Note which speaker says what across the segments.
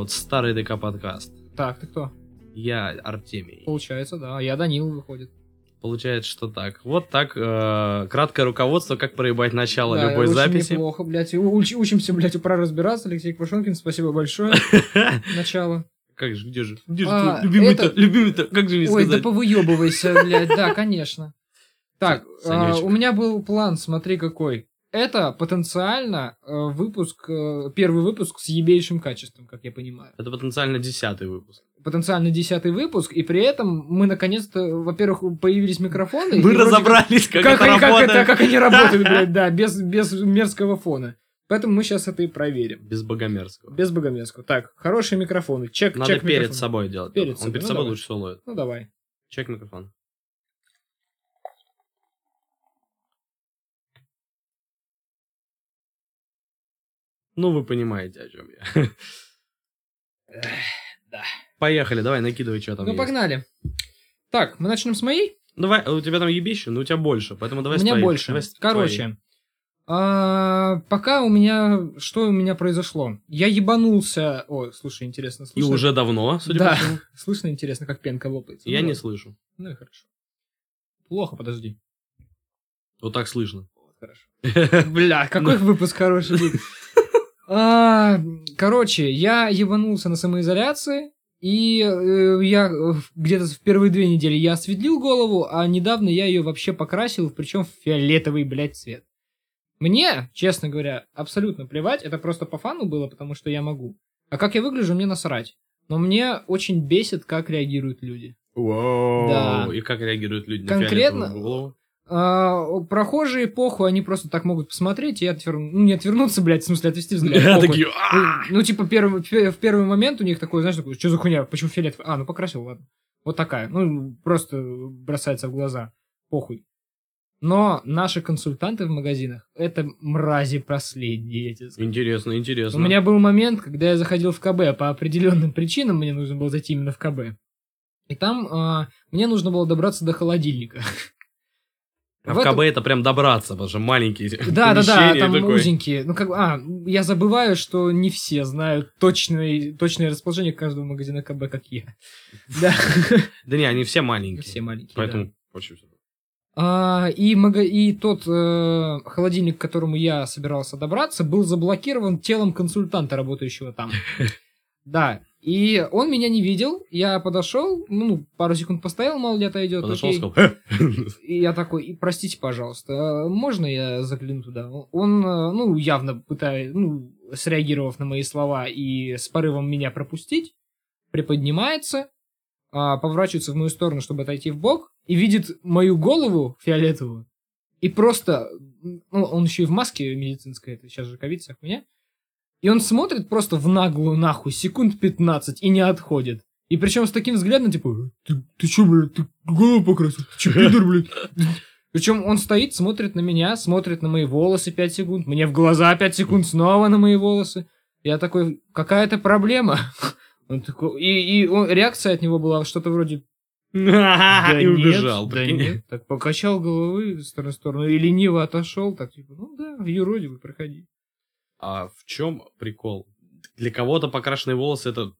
Speaker 1: Народ, старый ДК подкаст.
Speaker 2: Так, ты кто?
Speaker 1: Я Артемий.
Speaker 2: Получается, да. Я Данил выходит.
Speaker 1: Получается, что так. Вот так, э, краткое руководство, как проебать начало
Speaker 2: Да,
Speaker 1: любой
Speaker 2: очень
Speaker 1: записи.
Speaker 2: неплохо, блядь. Уч- учимся, блядь, пора разбираться. Алексей Квашонкин, спасибо большое. Начало.
Speaker 1: Как же, где же? Где же
Speaker 2: А,
Speaker 1: любимый-то?
Speaker 2: это-
Speaker 1: Любимый-то? Как же мне
Speaker 2: Ой, да
Speaker 1: сказать?
Speaker 2: повыебывайся, блядь. Да, конечно. Так, а, у меня был план, смотри какой. Это потенциально э, выпуск, э, первый выпуск с ебейшим качеством, как я понимаю.
Speaker 1: Это потенциально десятый выпуск.
Speaker 2: Потенциально десятый выпуск, и при этом мы наконец-то, во-первых, появились микрофоны.
Speaker 1: Мы разобрались, как,
Speaker 2: как,
Speaker 1: это
Speaker 2: они- как это, как они работают, блядь, да, без, без мерзкого фона. Поэтому мы сейчас это и проверим.
Speaker 1: Без богомерзкого.
Speaker 2: Без богомерзкого. Так, хорошие микрофоны. Чек,
Speaker 1: Надо
Speaker 2: чек
Speaker 1: перед
Speaker 2: микрофона.
Speaker 1: собой делать.
Speaker 2: Перед
Speaker 1: Он
Speaker 2: собой,
Speaker 1: перед
Speaker 2: ну
Speaker 1: собой
Speaker 2: давай.
Speaker 1: лучше всего ловит.
Speaker 2: Ну, давай.
Speaker 1: Чек микрофон. Ну, вы понимаете, о чем я.
Speaker 2: да.
Speaker 1: Поехали, давай, накидывай, что там
Speaker 2: ну,
Speaker 1: есть.
Speaker 2: погнали. Так, мы начнем с моей.
Speaker 1: Давай, у тебя там ебище, но у тебя больше, поэтому давай
Speaker 2: у
Speaker 1: с
Speaker 2: меня
Speaker 1: твоей.
Speaker 2: больше.
Speaker 1: Давай
Speaker 2: Короче. а, пока у меня... Что у меня произошло? Я ебанулся... Ой, слушай, интересно.
Speaker 1: твоей. И
Speaker 2: Слышно?
Speaker 1: уже давно, судя
Speaker 2: Да.
Speaker 1: по всему.
Speaker 2: Слышно, интересно, как пенка лопается.
Speaker 1: Я
Speaker 2: Ну,
Speaker 1: не слышу.
Speaker 2: Ну и хорошо. Плохо, подожди.
Speaker 1: Вот так слышно.
Speaker 2: Вот, Хорошо. Бля, какой выпуск хороший. А, Короче, я ебанулся на самоизоляции, и э, я где-то в первые две недели я осветлил голову, а недавно я ее вообще покрасил, причем в фиолетовый, блядь, цвет. Мне, честно говоря, абсолютно плевать, это просто по фану было, потому что я могу. А как я выгляжу, мне насрать. Но мне очень бесит, как реагируют люди.
Speaker 1: Вау.
Speaker 2: Да.
Speaker 1: И как реагируют люди
Speaker 2: Конкретно-
Speaker 1: на фиолетовую голову?
Speaker 2: А, прохожие похуй, они просто так могут посмотреть и отвер... ну, не отвернуться, блядь, в смысле отвести взгляд.
Speaker 1: Такие,
Speaker 2: Ну,
Speaker 1: «А!»
Speaker 2: Ну, типа, первый, в первый момент у них такой, знаешь, такой, что за хуйня, почему фиолетовый? А, ну покрасил, ладно. Вот такая. Ну, просто бросается в глаза. Похуй. Но наши консультанты в магазинах это мрази последние, я тебе скажу.
Speaker 1: Интересно,
Speaker 2: У
Speaker 1: интересно.
Speaker 2: меня был момент, когда я заходил в КБ по определенным причинам, мне нужно было зайти именно в КБ. И там а, мне нужно было добраться до холодильника.
Speaker 1: А
Speaker 2: В
Speaker 1: в
Speaker 2: этом-
Speaker 1: КБ это прям добраться, потому что маленькие
Speaker 2: Да, да, да, там
Speaker 1: такое.
Speaker 2: узенькие. Ну, как бы, а, я забываю, что не все знают точное, точное расположение каждого магазина КБ, как я. Да,
Speaker 1: Да не, они все маленькие.
Speaker 2: все маленькие.
Speaker 1: Поэтому очень.
Speaker 2: А, и, мага- и тот э, холодильник, к которому я собирался добраться, был заблокирован телом консультанта, работающего там. Да, и он меня не видел, я подошел, ну, пару секунд постоял, мало ли отойдет,
Speaker 1: Подошел,
Speaker 2: окей.
Speaker 1: сказал!
Speaker 2: И я такой, «И простите, пожалуйста, а можно я загляну туда? Он, э, ну, явно пытаясь, ну, среагировав на мои слова и с порывом меня пропустить, приподнимается, а, поворачивается в мою сторону, чтобы отойти в бок, и видит мою голову фиолетовую. И просто, ну, он еще и в маске медицинской, это сейчас же ковид, вся хуйня. И он смотрит просто в наглую нахуй секунд 15 и не отходит. И причем с таким взглядом, типа, «Э, ты, ты че, блядь, ты голову покрасил? Ты че, пидор, блядь? Причем он стоит, смотрит на меня, смотрит на мои волосы 5 секунд, мне в глаза 5 секунд, снова на мои волосы. Я такой, какая-то проблема. Он такой, и, и он- реакция от него была что-то вроде
Speaker 1: И
Speaker 2: нет,
Speaker 1: убежал.
Speaker 2: Да нет. Так покачал головы в сторону сторону и лениво отошел. Так типа, ну да, юродивый, проходи.
Speaker 1: А в чем прикол? Для кого-то покрашенные волосы это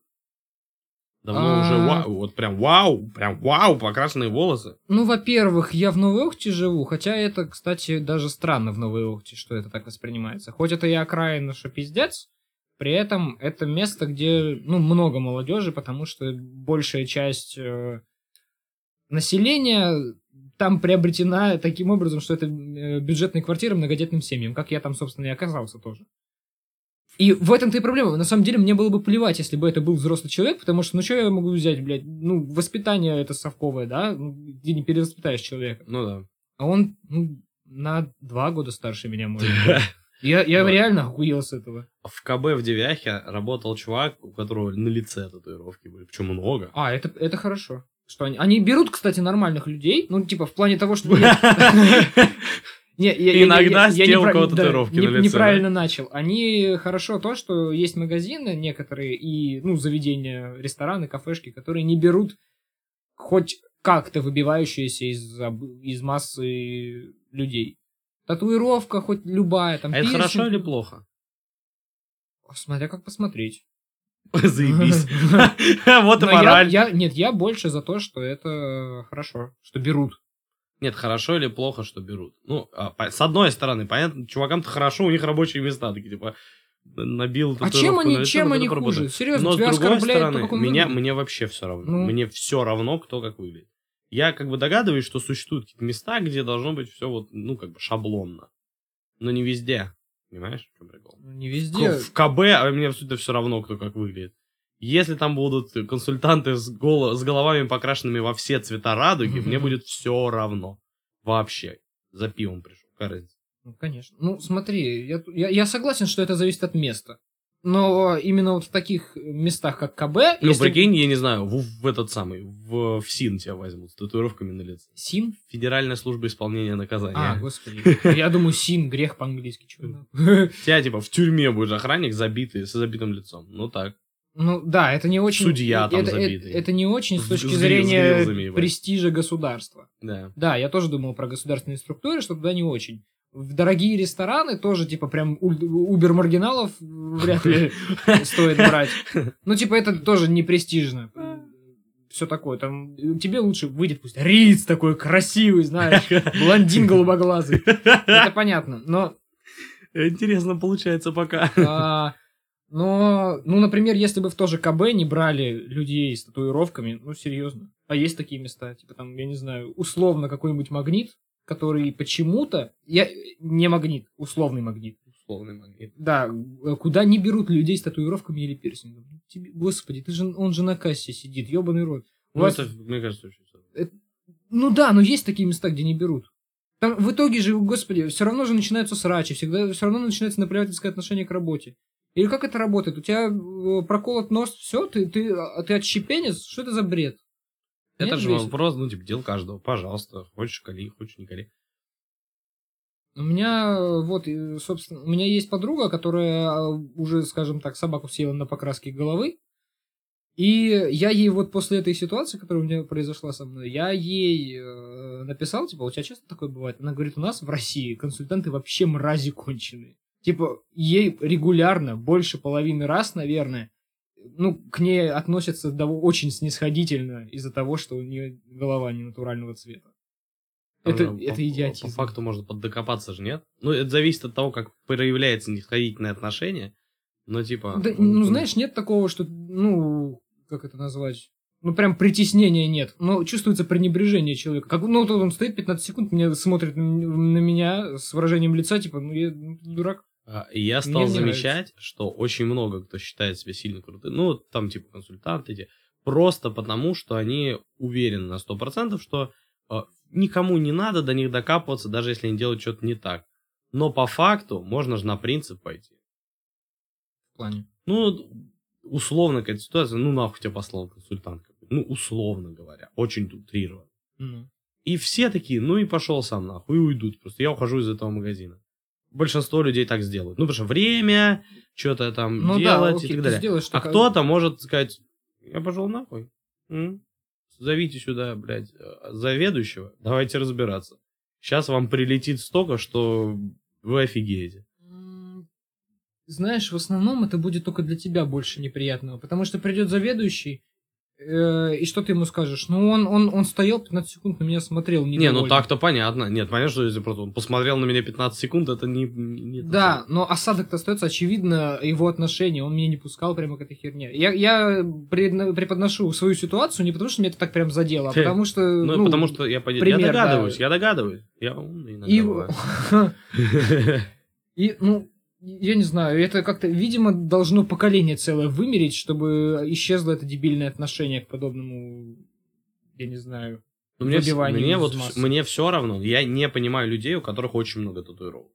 Speaker 1: давно
Speaker 2: А.
Speaker 1: уже вау, вот прям вау, прям вау, покрашенные волосы.
Speaker 2: Ну, во-первых, я в Новой Охте живу, хотя это, кстати, даже странно в Новой Охте, что это так воспринимается. Хоть это и окраина, что пиздец, при этом это место, где, ну, много молодежи, потому что большая часть э, населения там приобретена таким образом, что это э, бюджетные квартиры многодетным семьям, как я там, собственно, и оказался тоже. И в этом-то и проблема. На самом деле, мне было бы плевать, если бы это был взрослый человек, потому что, ну, что я могу взять, блядь? Ну, воспитание это совковое, да? Ну, где не перевоспитаешь человека.
Speaker 1: Ну да.
Speaker 2: А он, ну, на два года старше меня, может быть. Я, я
Speaker 1: Да.
Speaker 2: реально охуел с этого.
Speaker 1: В КБ в Девяхе работал чувак, у которого на лице татуировки были, причем много.
Speaker 2: А, это, это хорошо. Что они, они берут, кстати, нормальных людей, ну, типа, в плане того, что... Не, я- я-
Speaker 1: Иногда
Speaker 2: я- я
Speaker 1: тем, у
Speaker 2: неправ- да,
Speaker 1: татуировки
Speaker 2: не-
Speaker 1: на лице,
Speaker 2: Неправильно начал. Они хорошо то, что есть магазины некоторые и, ну, заведения, рестораны, кафешки, которые не берут хоть как-то выбивающиеся из, из массы людей. Татуировка хоть любая, там,
Speaker 1: А это
Speaker 2: пирсинг.
Speaker 1: хорошо или плохо?
Speaker 2: Смотря как посмотреть.
Speaker 1: Заебись. Вот и
Speaker 2: я-
Speaker 1: мораль.
Speaker 2: я- Нет, я больше за то, что это хорошо, что берут.
Speaker 1: Нет, хорошо или плохо, что берут. Ну, а, по- с одной стороны, понятно, чувакам-то хорошо, у них рабочие места, такие, типа, набил
Speaker 2: А чем они,
Speaker 1: лицо,
Speaker 2: чем они хуже? Серьезно,
Speaker 1: Но с
Speaker 2: тебя
Speaker 1: другой
Speaker 2: оскорбляют
Speaker 1: стороны,
Speaker 2: то,
Speaker 1: меня,
Speaker 2: выглядит.
Speaker 1: мне вообще все равно.
Speaker 2: Ну.
Speaker 1: Мне все равно, кто как выглядит. Я как бы догадываюсь, что существуют какие-то места, где должно быть все вот, ну, как бы шаблонно. Но не везде. Понимаешь, в чем прикол?
Speaker 2: Ну, Не везде.
Speaker 1: В КБ, а мне абсолютно все равно, кто как выглядит. Если там будут консультанты с, голо- с головами покрашенными во все цвета радуги, мне будет все равно. Вообще. За пивом пришел. Разница?
Speaker 2: Ну, конечно. Ну, смотри, я, я, я согласен, что это зависит от места. Но именно вот в таких местах, как КБ...
Speaker 1: Ну,
Speaker 2: если-
Speaker 1: прикинь, я не знаю, в, в этот самый, в, в СИН тебя возьмут с татуировками на лице.
Speaker 2: СИН?
Speaker 1: Федеральная служба исполнения наказания.
Speaker 2: А, господи. Я думаю, СИН, грех по-английски.
Speaker 1: Тебя, типа, в тюрьме будет охранник забитый, с забитым лицом. Ну так.
Speaker 2: Ну, да, это не очень...
Speaker 1: Судья там
Speaker 2: это,
Speaker 1: забитый.
Speaker 2: Это, это не очень с точки
Speaker 1: с грил- с
Speaker 2: зрения
Speaker 1: ебать.
Speaker 2: престижа государства.
Speaker 1: Да.
Speaker 2: Да, я тоже думал про государственные структуры, что туда не очень. В дорогие рестораны тоже, типа, прям убер-маргиналов вряд ли стоит брать. Ну, типа, это тоже не престижно. Все такое. Там тебе лучше выйдет пусть Риц такой красивый, знаешь, блондин голубоглазый. Это понятно. Но
Speaker 1: Интересно получается пока.
Speaker 2: Но, ну, например, если бы в то же КБ не брали людей с татуировками, ну, серьезно. А есть такие места, типа там, я не знаю, условно какой-нибудь магнит, который почему-то... Я, не магнит, условный магнит.
Speaker 1: Условный магнит.
Speaker 2: Да, э, куда не берут людей с татуировками или пирсингом. Тебе- господи, ты же, он же на кассе сидит, ебаный рот. У
Speaker 1: Ну,
Speaker 2: вас-
Speaker 1: это, мне кажется, очень всё.
Speaker 2: ну да, но есть такие места, где не берут. Там в итоге же, господи, все равно же начинаются срачи, всегда все равно начинается наплевательское отношение к работе. Или как это работает? У тебя э, проколот нос, все, ты, ты, а ты отщепенец? Что это за бред?
Speaker 1: Это
Speaker 2: Нет,
Speaker 1: же
Speaker 2: весит?
Speaker 1: вопрос, ну, типа, дел каждого. Пожалуйста. Хочешь кали, хочешь не кали.
Speaker 2: У меня, э, вот, собственно, у меня есть подруга, которая э, уже, скажем так, собаку съела на покраске головы. И я ей вот после этой ситуации, которая у меня произошла со мной, я ей э, написал, типа, у тебя часто такое бывает? Она говорит, у нас в России консультанты вообще мрази конченые. Типа, ей регулярно, больше половины раз, наверное, ну, к ней относятся дов- очень снисходительно из-за того, что у нее голова не натурального цвета. Это,
Speaker 1: Тоже
Speaker 2: это
Speaker 1: по-
Speaker 2: идиотизм.
Speaker 1: По факту можно поддокопаться же, нет? Ну, это зависит от того, как проявляется нисходительное отношение. Но, типа...
Speaker 2: Да, ну, знаешь, нет такого, что, ну, как это назвать? Ну, прям притеснения нет. Но чувствуется пренебрежение человека. Как, ну, вот он стоит 15 секунд, мне смотрит на меня с выражением лица, типа, ну, я ну, дурак.
Speaker 1: А, и я
Speaker 2: Мне
Speaker 1: стал
Speaker 2: не
Speaker 1: замечать, что очень много кто считает себя сильно крутым. Ну, там, типа, консультанты эти. Просто потому, что они уверены на 100%, что э, никому не надо до них докапываться, даже если они делают что-то не так. Но по факту можно же на принцип пойти.
Speaker 2: В плане.
Speaker 1: Ну, условно какая-то ситуация, ну, нахуй тебя послал консультант. Ну, условно говоря, очень утрированно.
Speaker 2: Ну.
Speaker 1: И все такие, ну и пошел сам нахуй, и уйдут. Просто я ухожу из этого магазина. Большинство людей так сделают. Ну, потому что время, что-то там
Speaker 2: Ну да,
Speaker 1: делать
Speaker 2: окей,
Speaker 1: и так далее.
Speaker 2: сделаешь
Speaker 1: А
Speaker 2: такая-
Speaker 1: кто-то может сказать, я пошел нахуй. М? Зовите сюда, блядь, э, заведующего, давайте разбираться. Сейчас вам прилетит столько, что вы офигеете.
Speaker 2: Знаешь, в основном это будет только для тебя больше неприятного, потому что придет заведующий, и что ты ему скажешь? Ну, он, он, он стоял 15 секунд на меня смотрел,
Speaker 1: Не, ну
Speaker 2: недовольный.
Speaker 1: так-то понятно. Нет, понятно, что если просто он посмотрел на меня 15 секунд, это не... не- не
Speaker 2: Да,
Speaker 1: самое.
Speaker 2: но осадок-то остается, очевидно, его отношение. Он меня не пускал прямо к этой херне. Я, я преподношу свою ситуацию не потому, что меня это так прям задело, а потому что...
Speaker 1: Ну, потому что я, поди- я
Speaker 2: пример,
Speaker 1: догадываюсь,
Speaker 2: да.
Speaker 1: я догадываюсь. Я умный иногда
Speaker 2: И, и, ну, я не знаю, это как-то, видимо, должно поколение целое вымереть, чтобы исчезло это дебильное отношение к подобному, я не знаю.
Speaker 1: Ну, мне, мне вот мне все равно. Я не понимаю людей, у которых очень много татуировок.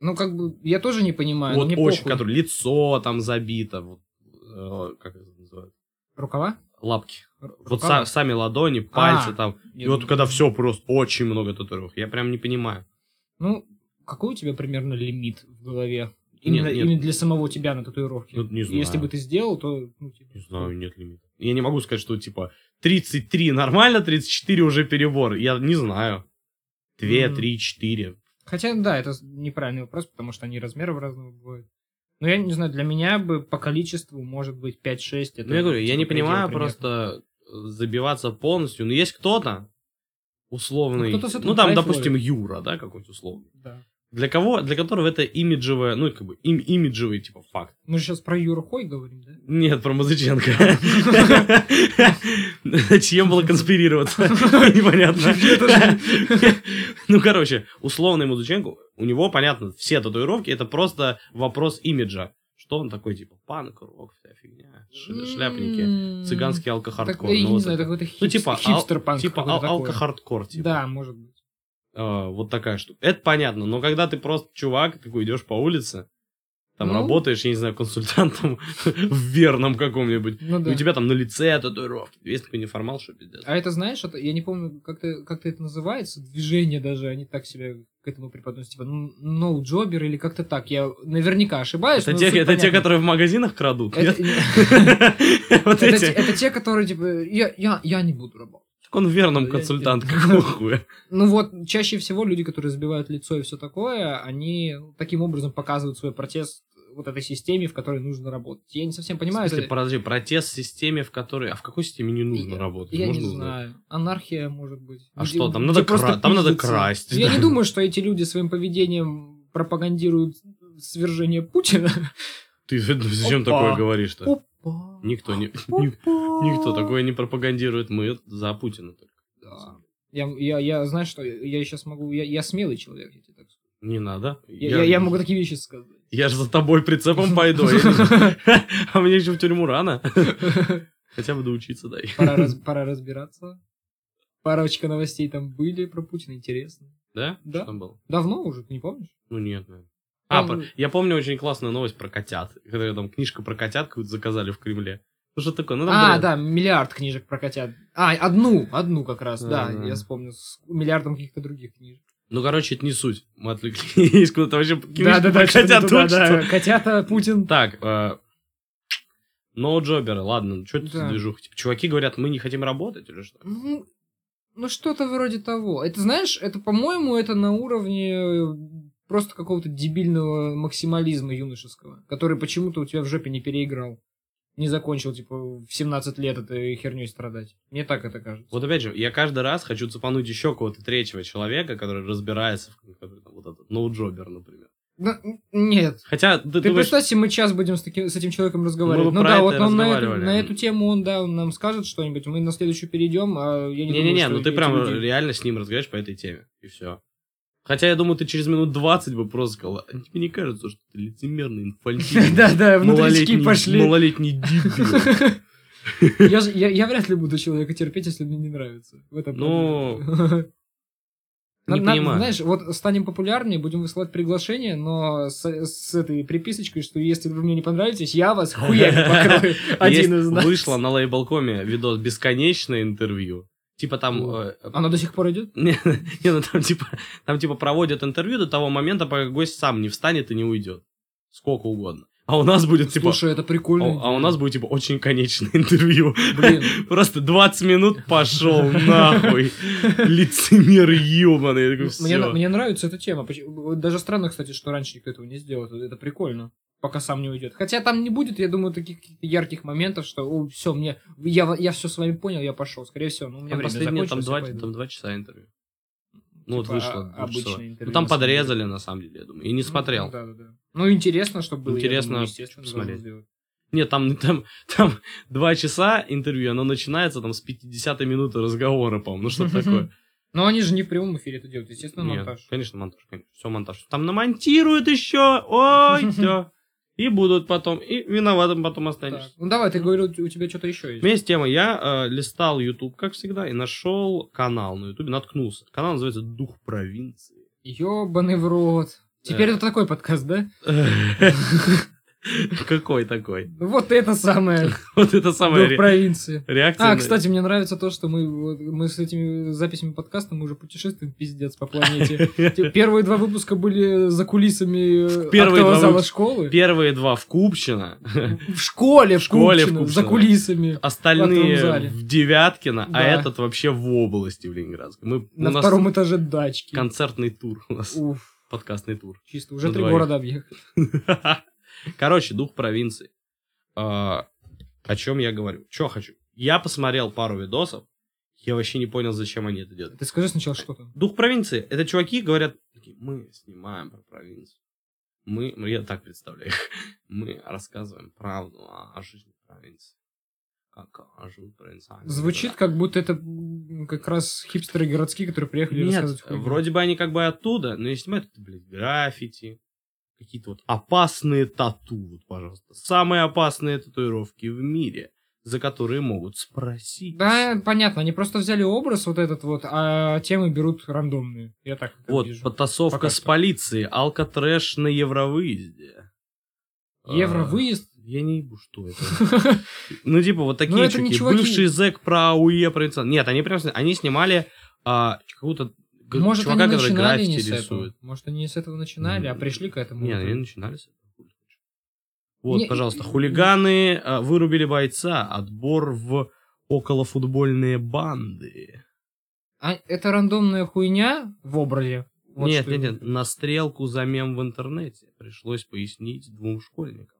Speaker 2: Ну, как бы, я тоже не понимаю,
Speaker 1: вот очень,
Speaker 2: похуй.
Speaker 1: которые лицо там забито, вот, э, как это называют?
Speaker 2: Рукава?
Speaker 1: Лапки.
Speaker 2: Р-
Speaker 1: Вот
Speaker 2: рукава?
Speaker 1: са- сами ладони, пальцы
Speaker 2: А,
Speaker 1: там. И вот когда все просто очень много татуировок, я прям не понимаю.
Speaker 2: Ну, какой у тебя примерно лимит в голове? Именно,
Speaker 1: нет.
Speaker 2: именно для самого тебя на татуировке.
Speaker 1: Ну, не знаю.
Speaker 2: Если бы ты сделал, то... Ну, типа,
Speaker 1: Не знаю, нет лимита. Я не могу сказать, что типа 33 нормально, 34 уже перебор. Я не знаю. 2,
Speaker 2: Мгм.
Speaker 1: 3, 4.
Speaker 2: Хотя, да, это неправильный вопрос, потому что они размеров разного бывают. Ну, я не знаю, для меня бы по количеству может быть 5-6. Это,
Speaker 1: Ну, я говорю, я
Speaker 2: типа,
Speaker 1: не
Speaker 2: предел
Speaker 1: понимаю
Speaker 2: примерно.
Speaker 1: просто э, забиваться полностью. Но есть кто-то условный,
Speaker 2: Ну, кто-то с
Speaker 1: ну, там, допустим,
Speaker 2: ловит.
Speaker 1: Юра, да, какой-нибудь условный.
Speaker 2: Да.
Speaker 1: Для кого, для которого это имиджевое, ну, как бы, им, имиджевый, типа, факт.
Speaker 2: Мы же сейчас про Юру Хой говорим, да?
Speaker 1: Нет, про Музыченко. Чьем было конспирироваться? Непонятно. Ну, короче, условный Музыченко, у него, понятно, все татуировки, это просто вопрос имиджа. Что он такой, типа, панк, рок, вся фигня, ш- шляпники, цыганский
Speaker 2: так,
Speaker 1: алкохардкор.
Speaker 2: Я
Speaker 1: ну,
Speaker 2: не знаю, какой-то
Speaker 1: Ну,
Speaker 2: хипс-
Speaker 1: типа,
Speaker 2: хипстер-панк
Speaker 1: типа ал- алкохардкор, типа.
Speaker 2: Да, может быть.
Speaker 1: А, вот такая штука. Это понятно, но когда ты просто чувак, такой идешь по улице, там
Speaker 2: Ну.
Speaker 1: работаешь, я не знаю, консультантом в верном каком-нибудь,
Speaker 2: Ну
Speaker 1: и
Speaker 2: да.
Speaker 1: у тебя там на лице татуировки. Есть такой неформал, что пиздец.
Speaker 2: А это знаешь, это, я не помню, как, ты, как ты это называется, движение даже, они так себя к этому преподносят, типа ноу-джобер или как-то так. Я наверняка ошибаюсь.
Speaker 1: Это те, это те, которые в магазинах крадут,
Speaker 2: Это,
Speaker 1: нет?
Speaker 2: Это те- которые, типа, я не буду работать.
Speaker 1: Он верным
Speaker 2: Я-
Speaker 1: консультант, какого хуя?
Speaker 2: Ну вот, чаще всего люди, которые забивают лицо и все такое, они таким образом показывают свой протест вот этой системе, в которой нужно работать. Я не совсем
Speaker 1: В
Speaker 2: понимаю.
Speaker 1: смысле,
Speaker 2: это-
Speaker 1: подожди, протест в системе, в которой... А в какой системе не нужно
Speaker 2: Я-
Speaker 1: работать?
Speaker 2: Я
Speaker 1: Можно
Speaker 2: не
Speaker 1: узнать?
Speaker 2: знаю. Анархия, может быть.
Speaker 1: А
Speaker 2: Где-
Speaker 1: что, там надо кра- там надо красть,
Speaker 2: Я
Speaker 1: да.
Speaker 2: не думаю, что эти люди своим поведением пропагандируют свержение Путина.
Speaker 1: Ты зачем
Speaker 2: Опа.
Speaker 1: такое говоришь-то? Никто не... Никто такое не пропагандирует. Мы за Путина только.
Speaker 2: Да. Я, я, я, знаешь что, я сейчас могу, я, я смелый человек, я тебе так скажу.
Speaker 1: Не надо.
Speaker 2: Я, я, я могу такие вещи сказать.
Speaker 1: Я же за тобой прицепом пойду. я не- А мне еще в тюрьму рано. Хотя бы доучиться дай.
Speaker 2: Раз- пора разбираться. Парочка новостей там были про Путина, интересно.
Speaker 1: Да?
Speaker 2: Да.
Speaker 1: Что там было?
Speaker 2: Давно уже, ты не помнишь?
Speaker 1: Ну нет, наверное. А, про- я помню очень классную новость про котят. Когда там книжка про котят какую-то заказали в Кремле. Ну что такое? Ну, там
Speaker 2: А,
Speaker 1: были-
Speaker 2: да, миллиард книжек про котят. А, одну, одну как раз, да,
Speaker 1: Да, да.
Speaker 2: я вспомнил, с миллиардом каких-то других книжек.
Speaker 1: Ну, короче, это не суть. Мы отвлеклись куда-то вообще.
Speaker 2: Да-да-да,
Speaker 1: про
Speaker 2: что-то
Speaker 1: котят
Speaker 2: туда, да. Котята, Путин.
Speaker 1: Так, э, ноуджоберы, ладно, что это
Speaker 2: Да.
Speaker 1: за движуха? Типа, чуваки говорят, мы не хотим работать или что?
Speaker 2: Ну, ну, что-то вроде того. Это, знаешь, это, по-моему, это на уровне э, просто какого-то дебильного максимализма юношеского, который почему-то у тебя в жопе не переиграл. Не закончил, типа, в 17 лет этой херней страдать. Мне так это кажется.
Speaker 1: Вот опять же, я каждый раз хочу цепануть еще кого-то третьего человека, который разбирается в который, там, вот этот ноуджобер, например.
Speaker 2: Ну, нет.
Speaker 1: Хотя, ты,
Speaker 2: Ты
Speaker 1: думаешь,
Speaker 2: представь, если мы час будем с, таким, с этим человеком разговаривать. ну да, вот он на эту, на эту тему он, да, он нам скажет что-нибудь, мы на следующую перейдем, а я не
Speaker 1: Не-не-не, ну ты прям
Speaker 2: люди-
Speaker 1: реально с ним разговариваешь по этой теме, и все. Хотя я думаю, ты через минут 20 бы просто сказал, а тебе не кажется, что ты лицемерный, инфантильный,
Speaker 2: Да-да, внутрички пошли.
Speaker 1: малолетний дебил.
Speaker 2: Я, же- я, я вряд ли буду человека терпеть, если мне не нравится. В этом
Speaker 1: Ну. Не
Speaker 2: На-
Speaker 1: понимаю.
Speaker 2: Знаешь, вот станем популярнее, будем высылать приглашение, но с, с этой приписочкой, что если вы мне не понравитесь, я вас хуями покрою. Один из нас.
Speaker 1: Вышло на лейблкоме видос «Бесконечное интервью». Типа там... Э,
Speaker 2: Оно до сих пор идет?
Speaker 1: Не, не, ну там типа, там типа проводят интервью до того момента, пока гость сам не встанет и не уйдет. Сколько угодно. А у нас будет типа...
Speaker 2: Слушай, это прикольно.
Speaker 1: А, а у нас будет типа очень конечное интервью.
Speaker 2: Блин.
Speaker 1: Просто 20 минут пошел нахуй. Лицемер ебаный.
Speaker 2: Мне, нравится эта тема. Даже странно, кстати, что раньше никто этого не сделал. Это прикольно. Пока сам не уйдет. Хотя там не будет, я думаю, таких ярких моментов, что все, мне. Я, я все с вами понял, я пошел. Скорее всего, ну, у меня
Speaker 1: Там
Speaker 2: время
Speaker 1: последнее, там
Speaker 2: закончилось,
Speaker 1: два, там два часа интервью. Ну вот
Speaker 2: Типа,
Speaker 1: вышло.
Speaker 2: а-
Speaker 1: двухчасовое.
Speaker 2: обычное интервью,
Speaker 1: Ну там
Speaker 2: на самом деле.
Speaker 1: подрезали, на самом деле, я думаю. И не смотрел.
Speaker 2: Ну, да, да, да. Ну, интересно, чтобы было.
Speaker 1: Интересно
Speaker 2: думаю, естественно,
Speaker 1: посмотреть. Нет, там, там, там два часа интервью, оно начинается там с 50 минуты разговора, по-моему, ну что такое.
Speaker 2: Но они же не в прямом эфире это делают, естественно,
Speaker 1: Нет,
Speaker 2: монтаж.
Speaker 1: конечно, монтаж, конечно. Все монтаж. Там намонтируют еще, ой, все. И будут потом, и виноватым потом
Speaker 2: Так,
Speaker 1: останешься.
Speaker 2: Ну давай, ты говорил, у тебя что-то еще
Speaker 1: У
Speaker 2: есть.
Speaker 1: меня есть тема. Я э, листал YouTube, как всегда, и нашел канал на YouTube, наткнулся. Канал называется «Дух провинции».
Speaker 2: Ёбаный в рот. Теперь
Speaker 1: Э.
Speaker 2: это такой подкаст, да?
Speaker 1: Какой такой?
Speaker 2: Вот это самое.
Speaker 1: Вот это самая
Speaker 2: Дух
Speaker 1: ре-
Speaker 2: провинции.
Speaker 1: реакция.
Speaker 2: А, кстати, мне нравится то, что мы, мы с этими записями подкаста мы уже путешествуем пиздец по планете. Первые два выпуска были за кулисами
Speaker 1: Первые
Speaker 2: актового
Speaker 1: два
Speaker 2: зала школы.
Speaker 1: Первые два в Купчино,
Speaker 2: В школе, в
Speaker 1: школе в
Speaker 2: Купчино, за кулисами. В
Speaker 1: остальные в Девяткино, а этот вообще в области в Ленинградской. Мы,
Speaker 2: На втором этаже дачки.
Speaker 1: концертный тур у нас,
Speaker 2: Уф,
Speaker 1: подкастный тур.
Speaker 2: чисто, уже три города объехали.
Speaker 1: Короче, дух провинции. А, о чем я говорю? Что хочу? Я посмотрел пару видосов, я вообще не понял, зачем они это делают.
Speaker 2: Ты скажи сначала, что там.
Speaker 1: Дух провинции. Это чуваки говорят, такие, мы снимаем про провинцию. Мы, ну, я так представляю мы рассказываем правду о жизни провинции. Как живут провинциальные.
Speaker 2: Звучит,
Speaker 1: города.
Speaker 2: как будто это как раз хипстеры городские, которые приехали
Speaker 1: Нет,
Speaker 2: рассказывать хуйню.
Speaker 1: вроде бы они как бы оттуда, но и снимают это, блядь, граффити, какие-то вот опасные тату, вот, пожалуйста. Самые опасные татуировки в мире, за которые могут спросить.
Speaker 2: Да, понятно, они просто взяли образ вот этот вот, а темы берут рандомные. Я так
Speaker 1: Вот,
Speaker 2: вижу.
Speaker 1: потасовка
Speaker 2: Пока
Speaker 1: с
Speaker 2: что.
Speaker 1: полицией, алкотрэш на евровыезде.
Speaker 2: Евровыезд?
Speaker 1: А, Я не ебу, что это. Ну, типа, вот такие
Speaker 2: Ну,
Speaker 1: чуваки. Бывший зэк про АУЕ провинциал. Нет, они прям... Они снимали а, какого-то г-
Speaker 2: Может,
Speaker 1: чувака,
Speaker 2: они начинали не с этого.
Speaker 1: рисует.
Speaker 2: Может, они не с этого начинали, а пришли к этому.
Speaker 1: Не,
Speaker 2: уже.
Speaker 1: они начинали с этого. Вот,
Speaker 2: Не,
Speaker 1: пожалуйста, хулиганы а, вырубили бойца. Отбор в околофутбольные банды.
Speaker 2: А это рандомная хуйня в образе? Вот
Speaker 1: нет,
Speaker 2: что
Speaker 1: нет, нет, на стрелку за мем в интернете пришлось пояснить двум школьникам.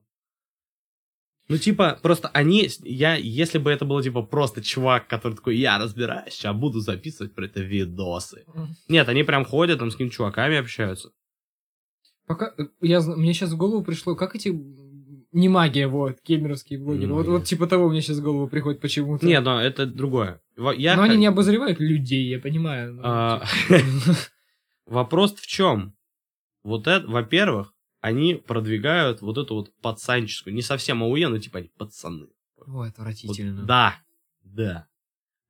Speaker 1: Ну, типа, просто они, я, если бы это было, типа, просто чувак, который такой, я разбираюсь, сейчас буду записывать про это видосы. Нет, они прям ходят, там с какими чуваками общаются.
Speaker 2: Пока я мне сейчас в голову пришло, как эти не магия, вот, кемеровские блогеры.
Speaker 1: Не
Speaker 2: Вот, вот типа того мне сейчас в голову приходит почему-то.
Speaker 1: Нет, но это другое. Я
Speaker 2: Но
Speaker 1: х-
Speaker 2: они не обозревают людей, я понимаю. ну,
Speaker 1: А,
Speaker 2: типа.
Speaker 1: Вопрос в чем? Вот это, во-первых, они продвигают вот эту вот пацанческую, не совсем АУЕ, но типа они пацаны.
Speaker 2: Ой,
Speaker 1: Вот,
Speaker 2: отвратительно.
Speaker 1: да, да.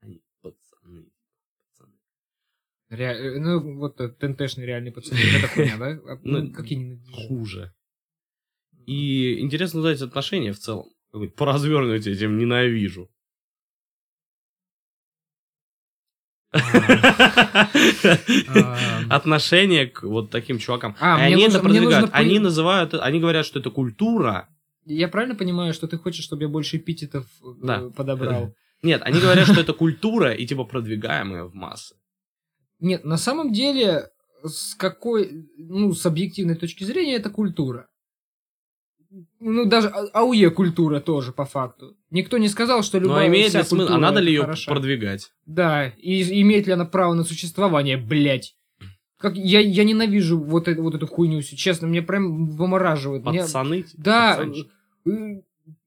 Speaker 1: Они пацаны. пацаны.
Speaker 2: Ре- э, Ну, вот э, ТНТшный реальный пацан. Это хуйня, да? А,
Speaker 1: Ну,
Speaker 2: Ну, как я ненавижу.
Speaker 1: Хуже. И интересно узнать отношения в целом. Какой-то По развернутию этим ненавижу. Отношение к вот таким чувакам.
Speaker 2: А,
Speaker 1: они это продвигают. Они называют, они говорят, что это культура.
Speaker 2: Я правильно понимаю, что ты хочешь, чтобы я больше эпитетов э, подобрал?
Speaker 1: Нет, они говорят, что это культура и типа продвигаемая в массы.
Speaker 2: Нет, на самом деле, с какой, ну, с объективной точки зрения, это культура. Ну, даже А- АУЕ культура тоже, по факту. Никто не сказал, что
Speaker 1: Но
Speaker 2: любая
Speaker 1: имеет
Speaker 2: вся
Speaker 1: ли смысл? А надо ли ее
Speaker 2: хороша.
Speaker 1: продвигать?
Speaker 2: Да, и имеет ли она право на существование, блять. Как, я, я ненавижу вот, эту вот эту хуйню, честно, мне прям вымораживает.
Speaker 1: Пацаны? типа,
Speaker 2: да,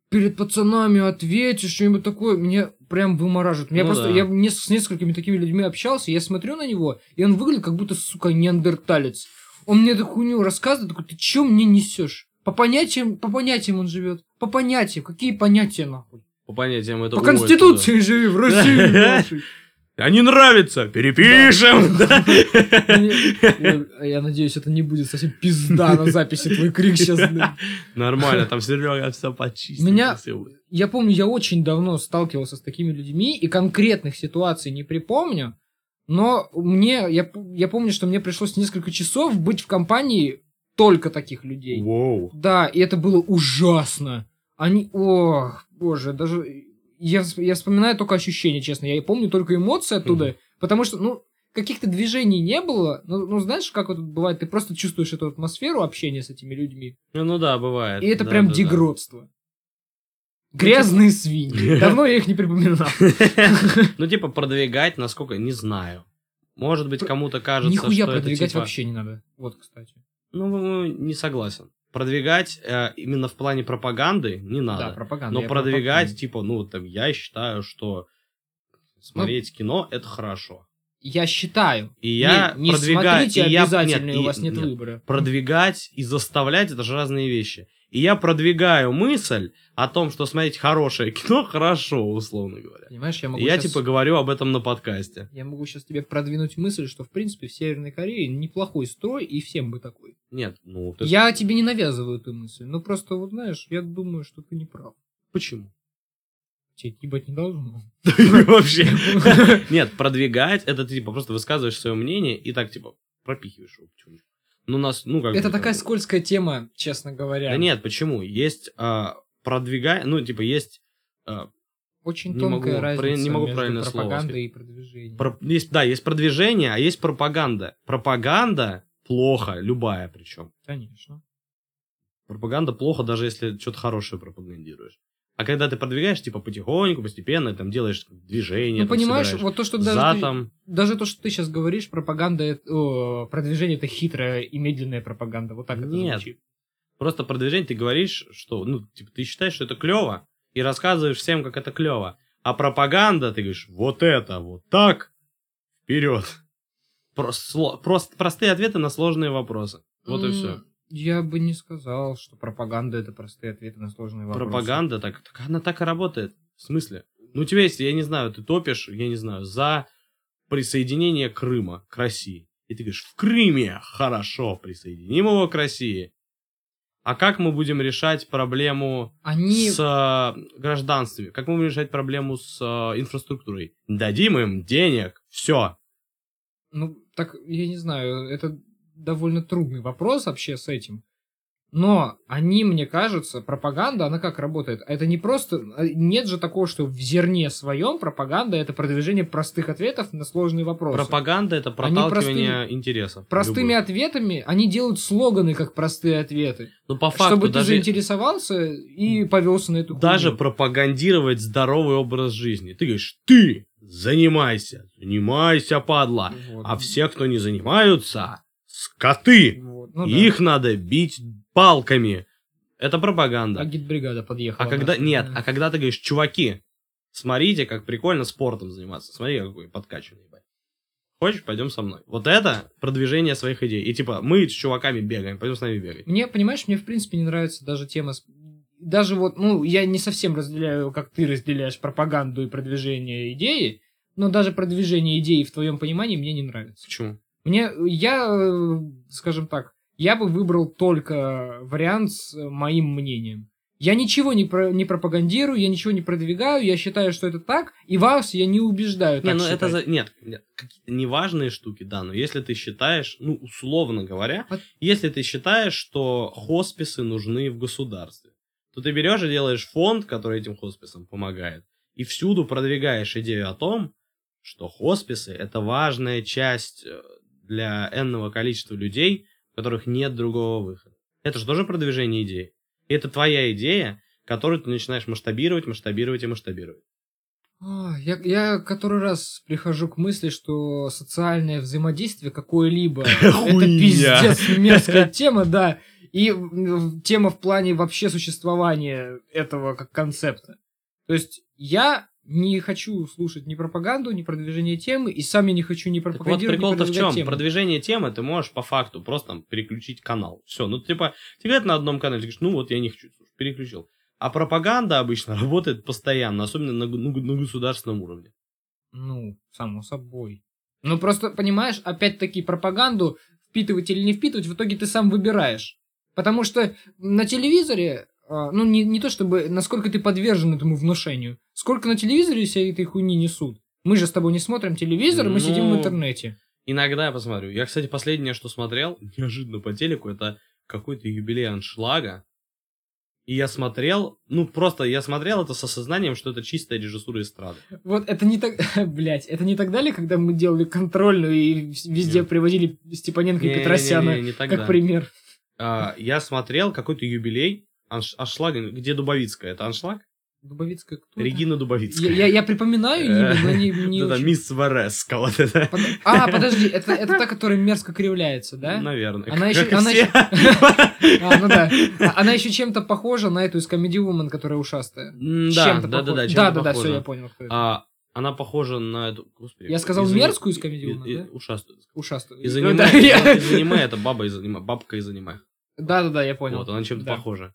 Speaker 2: перед пацанами ответишь, что-нибудь такое, меня прям вымораживает. Меня
Speaker 1: Ну
Speaker 2: просто,
Speaker 1: да.
Speaker 2: я не- с несколькими такими людьми общался, я смотрю на него, и он выглядит как будто, сука, неандерталец. Он мне эту хуйню рассказывает, такой, ты чё мне несешь? По понятиям, по понятиям он живет. По понятиям. Какие понятия, нахуй?
Speaker 1: По понятиям это...
Speaker 2: По Конституции живи в России, нашей.
Speaker 1: А не нравится? Перепишем! да.
Speaker 2: Я надеюсь, это не будет совсем пизда на записи твой крик сейчас.
Speaker 1: Нормально, там Серега все почистил.
Speaker 2: Меня-. Я помню, я очень давно сталкивался с такими людьми, и конкретных ситуаций не припомню, но мне, я, я помню, что мне пришлось несколько часов быть в компании только таких людей.
Speaker 1: Воу.
Speaker 2: Да, и это было ужасно. Они, о, боже, даже я, я вспоминаю только ощущения, честно. Я помню только эмоции оттуда,
Speaker 1: Мгм.
Speaker 2: потому что, ну, каких-то движений не было. Ну, ну, знаешь, как вот бывает, ты просто чувствуешь эту атмосферу общения с этими людьми.
Speaker 1: Ну, ну да, бывает.
Speaker 2: И это
Speaker 1: Да,
Speaker 2: прям
Speaker 1: да, да.
Speaker 2: дегродство. Грязные свиньи. Давно я их не припоминал.
Speaker 1: Ну, типа, продвигать, насколько, не знаю. Может быть, кому-то кажется,
Speaker 2: Нихуя
Speaker 1: что это,
Speaker 2: продвигать
Speaker 1: типа,
Speaker 2: вообще не надо. Вот, кстати.
Speaker 1: Ну, не согласен. Продвигать э, именно в плане пропаганды не надо.
Speaker 2: Да, пропаганда.
Speaker 1: Но продвигать,
Speaker 2: пропаганда.
Speaker 1: типа, ну, вот там, я считаю, что смотреть кино это хорошо.
Speaker 2: Я считаю.
Speaker 1: И я
Speaker 2: не, не
Speaker 1: продвигаю.
Speaker 2: смотрите
Speaker 1: и я-
Speaker 2: обязательно,
Speaker 1: нет,
Speaker 2: и у вас нет,
Speaker 1: нет.
Speaker 2: выбора.
Speaker 1: Продвигать и заставлять это же разные вещи. И я продвигаю мысль о том, что смотреть хорошее кино хорошо, условно говоря.
Speaker 2: Понимаешь, я
Speaker 1: И
Speaker 2: могу
Speaker 1: я типа говорю об этом на подкасте.
Speaker 2: Я могу сейчас тебе продвинуть мысль, что, в принципе, в Северной Корее неплохой строй, и всем бы такой.
Speaker 1: Нет, ну ты-
Speaker 2: Я тебе не навязываю эту мысль. Ну, просто, вот знаешь, я думаю, что ты не прав.
Speaker 1: почему?
Speaker 2: Тебе ебать не должно.
Speaker 1: Вообще. Нет, продвигать, это ты типа просто высказываешь свое мнение и так типа пропихиваешь его почему-нибудь. Ну, нас, ну, как
Speaker 2: Это такая скользкая тема, честно говоря.
Speaker 1: Да нет, почему? Есть а, продвигай, ну, типа, есть, а,
Speaker 2: Очень
Speaker 1: Не
Speaker 2: тонкая
Speaker 1: могу, про-
Speaker 2: разница
Speaker 1: не могу
Speaker 2: между
Speaker 1: правильное слово
Speaker 2: пропагандой и продвижением.
Speaker 1: про- есть, да, есть продвижение, а есть пропаганда. Пропаганда плохо, любая причем.
Speaker 2: Конечно.
Speaker 1: Пропаганда плохо, даже если что-то хорошее пропагандируешь. А когда ты продвигаешь, типа, потихоньку, постепенно, там, делаешь движение,
Speaker 2: Ну,
Speaker 1: там,
Speaker 2: понимаешь, вот то, что
Speaker 1: за
Speaker 2: даже, ты-
Speaker 1: там,
Speaker 2: даже то, что ты сейчас говоришь, пропаганда, это- о, продвижение это хитрая и медленная пропаганда. Вот так это
Speaker 1: Нет.
Speaker 2: звучит.
Speaker 1: просто продвижение, ты говоришь, что, ну, типа, ты считаешь, что это клево, и рассказываешь всем, как это клево. А пропаганда, ты говоришь, вот это, вот так, вперед. Просто, просто простые ответы на сложные вопросы. Вот и
Speaker 2: М,
Speaker 1: все.
Speaker 2: Я бы не сказал, что пропаганда это простые ответы на сложные вопросы.
Speaker 1: Пропаганда, так, так она так и работает. В смысле? Ну, у тебя есть, я не знаю, ты топишь, я не знаю, за присоединение Крыма к России. И ты говоришь, в Крыме хорошо, присоединим его к России. А как мы будем решать проблему
Speaker 2: Они...
Speaker 1: с э, гражданствами? Как мы будем решать проблему с э, инфраструктурой? Дадим им денег, все.
Speaker 2: Ну, так, я не знаю, это довольно трудный вопрос вообще с этим. Но они, мне кажется, пропаганда, она как работает? Это не просто... а, Нет же такого, что в зерне своем пропаганда это продвижение простых ответов на сложные вопросы.
Speaker 1: Пропаганда это проталкивание интересов.
Speaker 2: Простыми
Speaker 1: любых.
Speaker 2: ответами они делают слоганы как простые ответы.
Speaker 1: Ну, по факту,
Speaker 2: чтобы ты
Speaker 1: даже,
Speaker 2: заинтересовался и повелся на эту
Speaker 1: даже
Speaker 2: хуйню.
Speaker 1: пропагандировать здоровый образ жизни. Ты говоришь, ты занимайся, занимайся, падла.
Speaker 2: Вот.
Speaker 1: А все, кто не занимаются, скоты.
Speaker 2: Вот. Ну да.
Speaker 1: Их надо бить палками. Это пропаганда.
Speaker 2: Агитбригада подъехала.
Speaker 1: А когда...
Speaker 2: наша.
Speaker 1: Нет, а когда ты говоришь, чуваки, смотрите, как прикольно спортом заниматься. Смотри, какой подкачанный, ебать. Хочешь, пойдем со мной. Вот это продвижение своих идей. И типа, мы с чуваками бегаем, пойдем с нами бегать.
Speaker 2: Мне, понимаешь, мне в принципе не нравится даже тема... Даже вот, ну, я не совсем разделяю, как ты разделяешь пропаганду и продвижение идеи, но даже продвижение идеи в твоем понимании мне не нравится.
Speaker 1: Почему?
Speaker 2: Мне, я, э, скажем так, я бы выбрал только вариант с э, моим мнением. Я ничего не, про, не пропагандирую, я ничего не продвигаю, я считаю, что это так, и вас я не убеждаю
Speaker 1: Не, ну это
Speaker 2: считать.
Speaker 1: за... Нет, нет, какие-то неважные штуки, да, но если ты считаешь, ну, условно говоря,
Speaker 2: А-
Speaker 1: если ты считаешь, что хосписы нужны в государстве, то ты берешь и делаешь фонд, который этим хосписам помогает, и всюду продвигаешь идею о том, что хосписы — это важная часть э, для энного количества людей, у которых нет другого выхода. Это же тоже продвижение идеи. И это твоя идея, которую ты начинаешь масштабировать, масштабировать и масштабировать.
Speaker 2: А, Я, я который раз прихожу к мысли, что социальное взаимодействие какое-либо это пиздец мерзкая тема, да. И тема в плане вообще существования этого как концепта. То есть я не хочу слушать ни пропаганду, ни продвижение темы, и сам я не хочу ни
Speaker 1: Так вот,
Speaker 2: пропагандировать, ни
Speaker 1: прикол-то в чем?
Speaker 2: тему.
Speaker 1: Продвижение темы ты можешь по факту просто там переключить канал. Все, ну типа, тебе это на одном канале, ты говоришь, ну вот я не хочу, слушать, переключил. А пропаганда обычно работает постоянно, особенно на, ну, на государственном уровне.
Speaker 2: Ну, само собой. Ну, просто, понимаешь, опять-таки пропаганду впитывать или не впитывать, в итоге ты сам выбираешь. Потому что на телевизоре, а, ну, не, не то чтобы, насколько ты подвержен этому внушению, сколько на телевизоре всей этой хуйни несут. Мы же с тобой не смотрим телевизор, мы сидим в
Speaker 1: Ну,
Speaker 2: интернете.
Speaker 1: Иногда я посмотрю. Я, кстати, последнее, что смотрел, неожиданно по телеку, это какой-то юбилей аншлага. И я смотрел, ну просто я смотрел это с осознанием, что это чистая режиссура эстрады.
Speaker 2: Вот это не так, блять, это не тогда ли, когда мы делали контрольную и везде
Speaker 1: Нет.
Speaker 2: приводили Степаненко и
Speaker 1: Не-не-не,
Speaker 2: Петросяна
Speaker 1: не тогда.
Speaker 2: как пример.
Speaker 1: А, я смотрел какой-то юбилей анш- аншлага, где Дубовицкая. Это аншлаг?
Speaker 2: Дубовицкая кто?
Speaker 1: Регина Дубовицкая.
Speaker 2: Я, я, я припоминаю, не, но не, не очень.
Speaker 1: мисс Вареска, вот это.
Speaker 2: Под- А, подожди, это, это та, которая мерзко кривляется, да?
Speaker 1: Наверное.
Speaker 2: Она еще- она
Speaker 1: все.
Speaker 2: А, ну да. А- Она еще чем-то похожа на эту из Comedy Woman, которая ушастая.
Speaker 1: Да, да, да, да,
Speaker 2: Да, да, да, все, я понял, кто это.
Speaker 1: А, Она похожа на эту... Господи.
Speaker 2: Я сказал
Speaker 1: из-
Speaker 2: мерзкую из Comedy Woman, да?
Speaker 1: Ушастую.
Speaker 2: Ушастую.
Speaker 1: Из аниме,
Speaker 2: да, я-
Speaker 1: из аниме это баба из аниме, бабка из аниме.
Speaker 2: Да, да, да, я понял.
Speaker 1: Вот, она чем-то
Speaker 2: Да.
Speaker 1: похожа.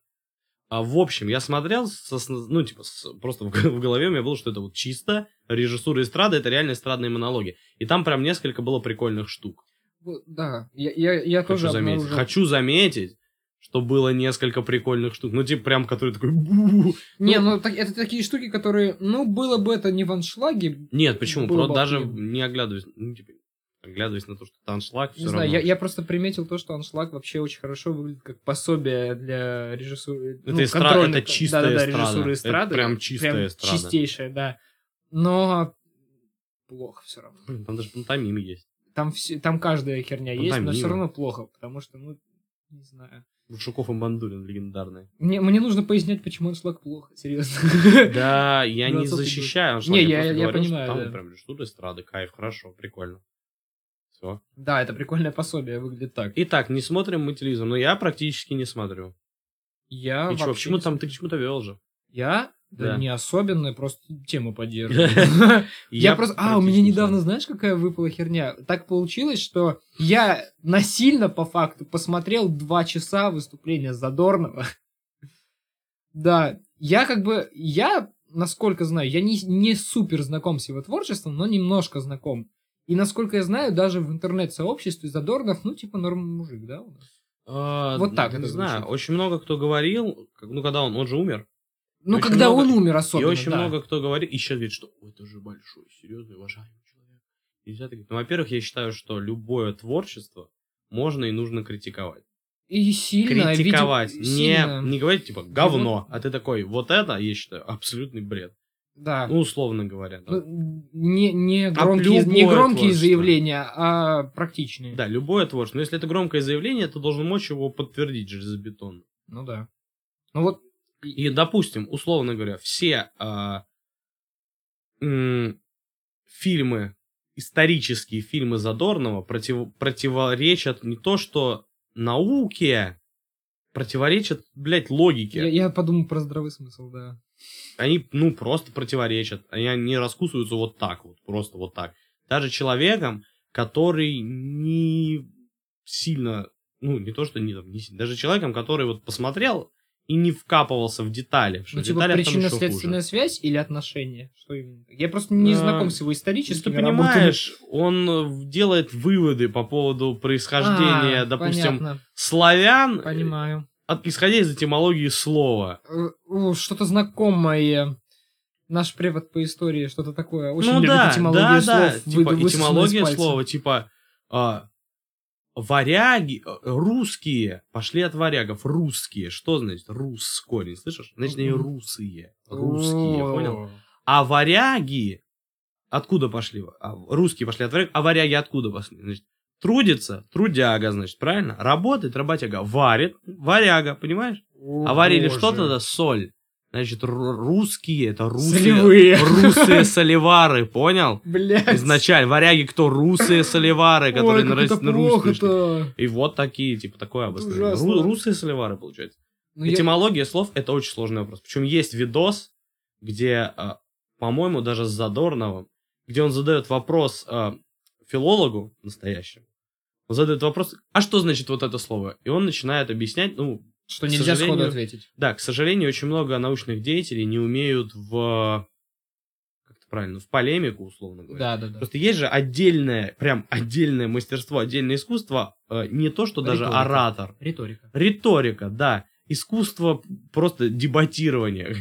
Speaker 1: А, в общем, я смотрел, со ну, типа, с- просто в, в голове у меня было, что это вот чисто режиссура эстрады, это реально эстрадные монологи. И там прям несколько было прикольных штук.
Speaker 2: Да, я, я, я тоже
Speaker 1: Хочу заметить.
Speaker 2: обнаружил.
Speaker 1: Хочу заметить, что было несколько прикольных штук. Ну, типа, прям, который такой...
Speaker 2: Не,
Speaker 1: Ну,
Speaker 2: ну так, это такие штуки, которые, ну, было бы это не в аншлаге,
Speaker 1: Нет, почему? Просто даже не оглядываясь, ну, типа, оглядываясь на то, что это аншлаг,
Speaker 2: не
Speaker 1: все
Speaker 2: знаю,
Speaker 1: равно.
Speaker 2: я, я просто приметил то, что аншлаг вообще очень хорошо выглядит как пособие для режиссуры.
Speaker 1: Это
Speaker 2: ну,
Speaker 1: эстра-
Speaker 2: контрольной-
Speaker 1: это чистая
Speaker 2: да-да-да,
Speaker 1: эстрада.
Speaker 2: режиссура
Speaker 1: Это
Speaker 2: эстрады.
Speaker 1: прям чистая эстрада.
Speaker 2: Чистейшая, да. Но плохо все равно.
Speaker 1: Блин, Там даже пантомим есть.
Speaker 2: Там, все, там каждая херня есть, но все равно плохо, потому что, ну, не знаю.
Speaker 1: Шуков и Бандурин легендарные.
Speaker 2: Мне, мне нужно пояснять, почему аншлаг плохо, серьезно.
Speaker 1: Да, я не
Speaker 2: 20-й год.
Speaker 1: защищаю аншлаг,
Speaker 2: Не, я- я
Speaker 1: что
Speaker 2: понимаю,
Speaker 1: Там
Speaker 2: да.
Speaker 1: прям ждут эстрады, кайф, хорошо, прикольно. Все.
Speaker 2: Да, это прикольное пособие, выглядит так.
Speaker 1: Итак, не смотрим мы телевизор, но я практически не смотрю.
Speaker 2: Я
Speaker 1: И чё,
Speaker 2: вообще
Speaker 1: почему
Speaker 2: не
Speaker 1: там ты к чему-то вел же?
Speaker 2: Я? Да,
Speaker 1: Да.
Speaker 2: не особенно, просто тему поддерживаю. Я просто... А, у меня
Speaker 1: практически
Speaker 2: недавно, знаешь, какая выпала херня? Так получилось, что я насильно, по факту, посмотрел два часа выступления Задорнова. Да, я как бы... Я, насколько знаю, я не, не супер знаком с его творчеством, но немножко знаком. И насколько я знаю, даже в интернет-сообществе Задорнов, ну, типа, норм мужик, да, у нас?
Speaker 1: А,
Speaker 2: Вот так
Speaker 1: не
Speaker 2: это
Speaker 1: знаю.
Speaker 2: звучит.
Speaker 1: Очень много кто говорил, ну, когда он, он же умер.
Speaker 2: Ну,
Speaker 1: Очень
Speaker 2: когда
Speaker 1: много-
Speaker 2: он умер
Speaker 1: и
Speaker 2: особенно,
Speaker 1: очень
Speaker 2: да.
Speaker 1: много кто говорит, и сейчас говорит, что «Ой, это же большой, серьезный, уважаемый человек. Нельзя так говорить. Ну, во-первых, я считаю, что любое творчество можно и нужно критиковать.
Speaker 2: И сильно,
Speaker 1: критиковать.
Speaker 2: видимо,
Speaker 1: Не,
Speaker 2: сильно.
Speaker 1: не говорить, типа, говно, а ты такой, вот это, я считаю, абсолютный бред.
Speaker 2: Да.
Speaker 1: Ну, условно говоря. да.
Speaker 2: Ну, Не, не громкие,
Speaker 1: любое
Speaker 2: не громкие заявления, а практичные.
Speaker 1: Да, любое творчество. Но если это громкое заявление, ты должен мочь его подтвердить железобетонно.
Speaker 2: Ну да. Ну вот,
Speaker 1: И, допустим, условно говоря, все а, м, фильмы, исторические фильмы Задорнова против- противоречат не то, что науке, противоречат, блядь, логике.
Speaker 2: я, я подумал про здравый смысл, да.
Speaker 1: Они, ну, просто противоречат. Они не раскусываются вот так вот, просто вот так. Даже человеком, который не сильно, ну, не то, что не, там, не сильно, даже человеком, который вот посмотрел и не вкапывался в детали. что
Speaker 2: Ну, типа причинно-следственная связь или отношения? Что именно? Я просто не
Speaker 1: А,
Speaker 2: знаком с его историческими
Speaker 1: ты
Speaker 2: работами.
Speaker 1: понимаешь, он э, делает выводы по поводу происхождения,
Speaker 2: А,
Speaker 1: допустим,
Speaker 2: понятно,
Speaker 1: славян, э,
Speaker 2: понимаю.
Speaker 1: От- исходя из этимологии слова.
Speaker 2: Э, Что-то знакомое. Наш препод по истории, что-то такое. Очень
Speaker 1: ну
Speaker 2: любит
Speaker 1: да,
Speaker 2: этимологию
Speaker 1: да,
Speaker 2: слов.
Speaker 1: да,
Speaker 2: вы-
Speaker 1: типа
Speaker 2: из
Speaker 1: этимология слова, типа а, варяги, э, русские, пошли от варягов, русские, что значит рус корень, слышишь? Значит, они русые, русские,
Speaker 2: О,
Speaker 1: понял? А варяги откуда пошли? А, русские пошли от варяг, а варяги откуда пошли? Значит, трудится, трудяга, значит, правильно? Работает, работяга, варит, варяга, понимаешь?
Speaker 2: о,
Speaker 1: А варили
Speaker 2: боже.
Speaker 1: что тогда? Соль. Значит, ру- русские, это русые,
Speaker 2: Солевые.
Speaker 1: русые соливары, понял?
Speaker 2: Блядь.
Speaker 1: Изначально, варяги кто? Русые соливары, которые
Speaker 2: Ой,
Speaker 1: на, на. И вот такие, типа, такое
Speaker 2: ужасно.
Speaker 1: Ру- русые соливары, получается.
Speaker 2: Ну, я-
Speaker 1: Этимология слов это очень сложный вопрос. Причем есть видос, где, а, по-моему, даже с Задорновым, где он задает вопрос а, филологу настоящему. Задает вопрос, а что значит вот это слово? И он начинает объяснять, ну,
Speaker 2: Что нельзя сходу ответить.
Speaker 1: да, к сожалению, очень много научных деятелей не умеют в, как это правильно, в полемику, условно говоря.
Speaker 2: Да, да, да.
Speaker 1: Просто есть же отдельное, прям отдельное мастерство, отдельное искусство, э, не то, что даже
Speaker 2: Риторика.
Speaker 1: оратор.
Speaker 2: Риторика.
Speaker 1: Риторика, да. Искусство просто дебатирования.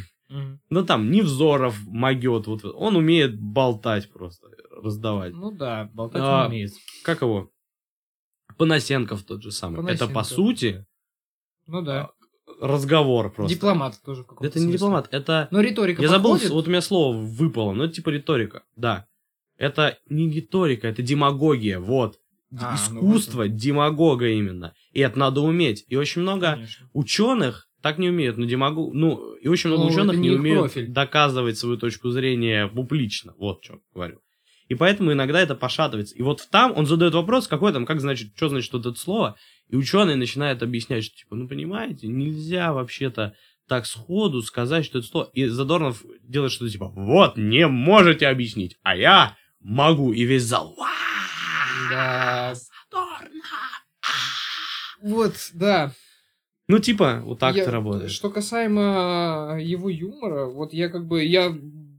Speaker 1: Ну там Невзоров могет, вот он умеет болтать просто, раздавать.
Speaker 2: Ну да, болтать
Speaker 1: А,
Speaker 2: он умеет.
Speaker 1: Как его? Панасенков тот же самый. Это по
Speaker 2: Панасенков.
Speaker 1: сути
Speaker 2: Ну да.
Speaker 1: разговор просто.
Speaker 2: Дипломат тоже в каком-то
Speaker 1: Это не
Speaker 2: смысле.
Speaker 1: дипломат, это...
Speaker 2: Но риторика
Speaker 1: Я забыл,
Speaker 2: подходит?
Speaker 1: вот у меня слово выпало, но это типа риторика, да. Это не риторика, это демагогия, вот.
Speaker 2: А, ну
Speaker 1: Искусство демагога именно. И это надо уметь. И очень много
Speaker 2: Конечно.
Speaker 1: ученых так не умеют, но демагог... Ну, и очень много
Speaker 2: Ну,
Speaker 1: ученых не
Speaker 2: не
Speaker 1: умеют
Speaker 2: профиль.
Speaker 1: доказывать свою точку зрения публично. Вот что говорю. И поэтому иногда это пошатывается. И вот там он задает вопрос, какой там, как значит, что значит вот это слово, и ученый начинает объяснять, что типа, ну понимаете, нельзя вообще-то так сходу сказать, что это слово. И Задорнов делает что-то типа, вот, не можете объяснить, а я могу. И весь зал, «Вау,
Speaker 2: Да.
Speaker 1: Задорнов!»
Speaker 2: Вот, да.
Speaker 1: Ну, типа, вот так
Speaker 2: Я-
Speaker 1: это работает.
Speaker 2: Что касаемо его юмора, вот я как бы, я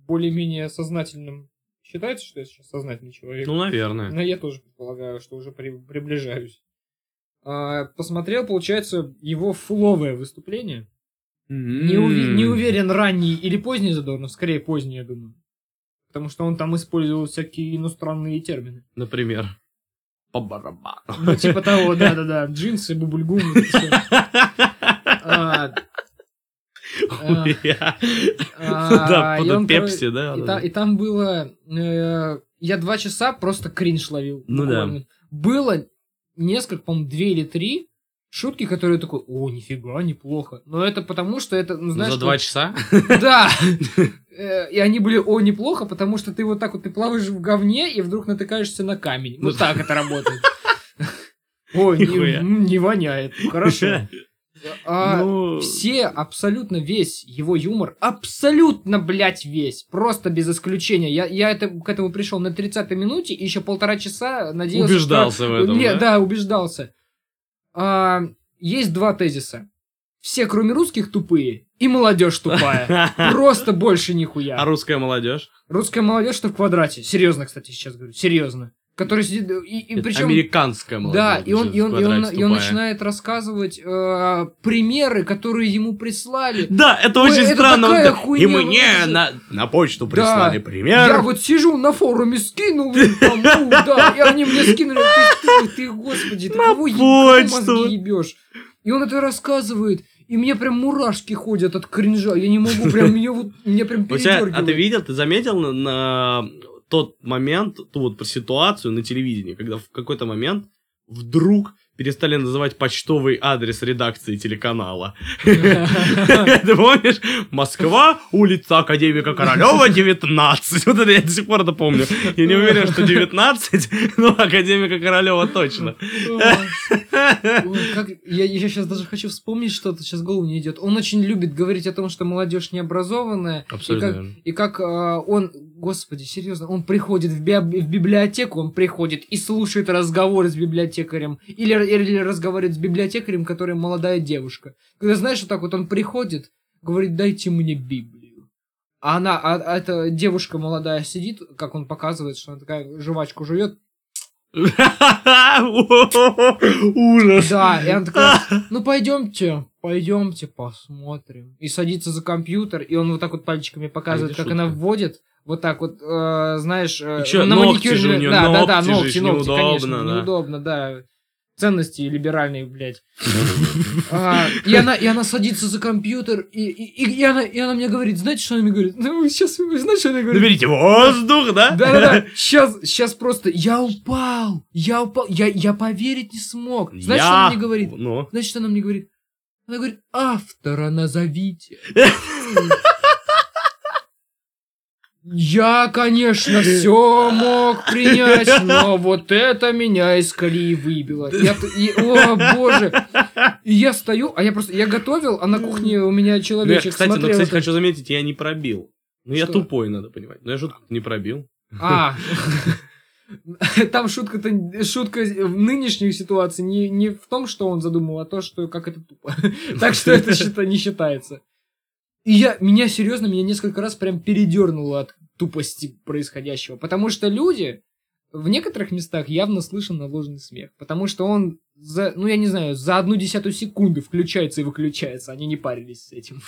Speaker 2: более-менее сознательным... Считается, что я сейчас сознательный человек?
Speaker 1: Ну, наверное.
Speaker 2: Но я тоже предполагаю, что уже при- приближаюсь. А, посмотрел, получается, его фуловое выступление. Не, уви- не уверен, ранний или поздний Задорнов, скорее поздний, я думаю. Потому что он там использовал всякие иностранные термины.
Speaker 1: Например, по барабану.
Speaker 2: Ну, типа того, да-да-да, джинсы, бубульгум. а,
Speaker 1: Да,
Speaker 2: и
Speaker 1: под
Speaker 2: он,
Speaker 1: пепси, да?
Speaker 2: И,
Speaker 1: да,
Speaker 2: та-
Speaker 1: да.
Speaker 2: и там было... э, я два часа просто кринж ловил.
Speaker 1: Ну да.
Speaker 2: Было несколько, по-моему, две или три шутки, которые такой, о, нифига, неплохо. Но это потому, что это, ну, знаешь...
Speaker 1: За два часа?
Speaker 2: Да! Э, И они были, о, неплохо, потому что ты вот так вот, ты плаваешь в говне и вдруг натыкаешься на камень.
Speaker 1: Ну
Speaker 2: Вот так это работает. О, не, не воняет. Хорошо. А,
Speaker 1: Ну,
Speaker 2: все, абсолютно весь его юмор, абсолютно, блядь, весь, просто без исключения. Я, я это, к этому пришел на 30-й минуте и еще полтора часа надеялся,
Speaker 1: Убеждался
Speaker 2: что...
Speaker 1: в этом,
Speaker 2: Не,
Speaker 1: да?
Speaker 2: да, убеждался. А, есть два тезиса. Все, кроме русских, тупые, и молодежь тупая. Просто больше
Speaker 1: А
Speaker 2: нихуя.
Speaker 1: русская молодежь?
Speaker 2: Русская молодежь-то в квадрате. Серьезно, кстати, сейчас говорю. Серьезно. Который сидит... И, и причем...
Speaker 1: Американская молодежь.
Speaker 2: Да, и он, и он, и он, и он начинает рассказывать э, примеры, которые ему прислали.
Speaker 1: Да, это
Speaker 2: Ой,
Speaker 1: очень
Speaker 2: это
Speaker 1: странно.
Speaker 2: такая
Speaker 1: Он
Speaker 2: хуйня,
Speaker 1: И мне
Speaker 2: вот
Speaker 1: на, на почту
Speaker 2: Да.
Speaker 1: прислали пример.
Speaker 2: Я вот сижу на форуме скинул, там, ну, да, и они мне скинули. Ты, ты, ты, господи, ты
Speaker 1: На
Speaker 2: кого,
Speaker 1: почту.
Speaker 2: ебешь? И он это рассказывает, и мне прям мурашки ходят от кринжа. Я не могу, прям, меня вот, меня прям
Speaker 1: тебя- а ты
Speaker 2: передергивает.
Speaker 1: видел, ты заметил на тот момент, ту вот ситуацию на телевидении, когда в какой-то момент вдруг перестали называть почтовый адрес редакции телеканала. Ты помнишь? Москва, улица Академика Королева, 19. Вот это я до сих пор это помню. Я не уверен, что 19, но Академика Королева точно.
Speaker 2: Я, сейчас даже хочу вспомнить что-то, сейчас голову не идет. Он очень любит говорить о том, что молодежь необразованная.
Speaker 1: Абсолютно
Speaker 2: И как, а, он, господи, серьезно, он приходит в библиотеку, он приходит и слушает разговоры с библиотекарем. Или, или разговаривает с библиотекарем, который молодая девушка. Когда, знаешь, вот так вот он приходит, говорит, дайте мне Библию. А она, а, а эта девушка молодая сидит, как он показывает, что она такая жвачку жует.
Speaker 1: Ужас.
Speaker 2: Да, и она такая, ну пойдемте, пойдемте посмотрим. И садится за компьютер, и он вот так вот пальчиками показывает, как она вводит. Вот так вот, э, знаешь, э,
Speaker 1: И чё,
Speaker 2: на
Speaker 1: ногти же у неё,
Speaker 2: да, да, да,
Speaker 1: ногти
Speaker 2: ногти, ногти, конечно,
Speaker 1: неудобно, да.
Speaker 2: неудобно, да. Ценности либеральные, блядь. А, И она, и она садится за компьютер, и, и, она, и она мне говорит, знаете, что она мне говорит? Ну, сейчас, вы знаете, что она говорит?
Speaker 1: Наберите воздух, да?
Speaker 2: Да-да-да, сейчас, сейчас просто, я упал, я упал, я, я поверить не смог. Знаешь, что она мне говорит?
Speaker 1: Ну,
Speaker 2: Знаешь, что она мне говорит? Она говорит, автора назовите. Я, конечно, все мог принять, но вот это меня из колеи выбило. Я, и- о, боже. И я стою, а я просто, я готовил, а на кухне у меня
Speaker 1: Ну, я,
Speaker 2: человечек
Speaker 1: кстати, ну,
Speaker 2: смотрел.
Speaker 1: кстати,
Speaker 2: это.
Speaker 1: хочу заметить, я не пробил. Ну, я тупой, надо понимать. Но я шутку не пробил.
Speaker 2: А, там шутка-то, шутка в нынешней ситуации не, не в том, что он задумал, а то, что как это тупо. Так что это не считается. И я, меня серьезно, меня несколько раз прям передернуло от тупости происходящего. Потому что люди в некоторых местах явно слышен наложенный смех. Потому что он за, ну я не знаю, за одну десятую секунды включается и выключается. Они не парились с этим.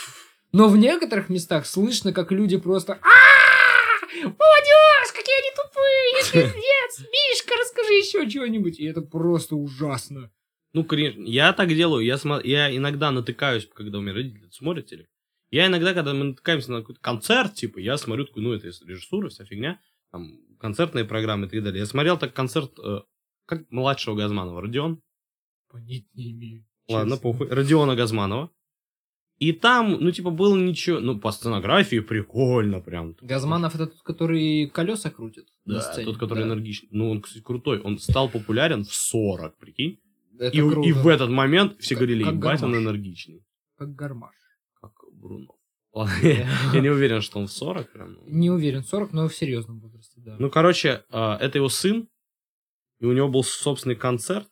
Speaker 2: Но в некоторых местах слышно, как люди просто «А-а-а! Молодежь, какие они тупые! Пиздец! Мишка, расскажи еще чего-нибудь!» И это просто ужасно.
Speaker 1: Ну, конечно, я так делаю. Я, смо- я иногда натыкаюсь, когда у меня родители смотрят телек. Я иногда, когда мы натыкаемся на какой-то концерт, типа, я смотрю такой, ну, это режиссура, вся фигня, там, концертные программы и так далее. Я смотрел так концерт, э, как младшего Газманова, Родион.
Speaker 2: Понять не имею.
Speaker 1: Ладно,
Speaker 2: честно.
Speaker 1: похуй. Родиона Газманова. И там, ну, типа, было ничего, ну, по сценографии прикольно прям.
Speaker 2: Газманов это тот, который колеса крутит на
Speaker 1: Да,
Speaker 2: сцене.
Speaker 1: тот, который
Speaker 2: Да.
Speaker 1: энергичный. Ну, он, кстати, крутой. Он стал популярен в 40, прикинь.
Speaker 2: Это
Speaker 1: И,
Speaker 2: круто.
Speaker 1: и в этот момент все
Speaker 2: Как-
Speaker 1: говорили,
Speaker 2: как
Speaker 1: ебать, он энергичный.
Speaker 2: Как гармаш.
Speaker 1: Как Бруно. Ладно, я не уверен, что он в 40 прям. ну.
Speaker 2: Не уверен, 40, но в серьезном возрасте, да.
Speaker 1: Ну, короче, а, это его сын, и у него был собственный концерт.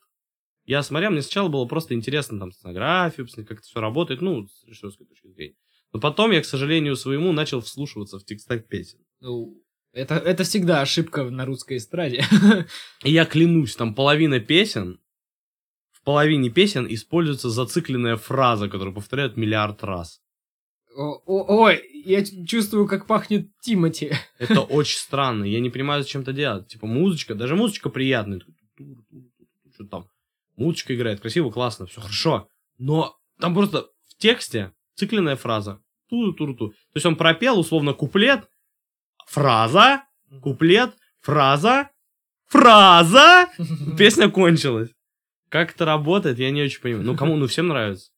Speaker 1: Я смотрел, мне сначала было просто интересно там сценографию, как это все работает, ну, с режиссерской точки зрения. Но потом я, к сожалению своему, начал вслушиваться в текстах песен.
Speaker 2: Ну, это, это всегда ошибка на русской эстраде.
Speaker 1: И я клянусь, там половина песен, в половине песен используется зацикленная фраза, которую повторяют миллиард раз.
Speaker 2: О- о- Ой, я чувствую, как пахнет Тимати.
Speaker 1: Это очень странно. Я не понимаю, зачем это делать. Типа музычка, даже музычка приятная. Что там? Музычка играет красиво, классно, все хорошо. Но там просто в тексте цикленная фраза. Ту-ту-ту. То есть он пропел условно куплет, фраза, куплет, фраза, фраза, песня кончилась. Как это работает, я не очень понимаю. Ну, кому, ну, всем нравится.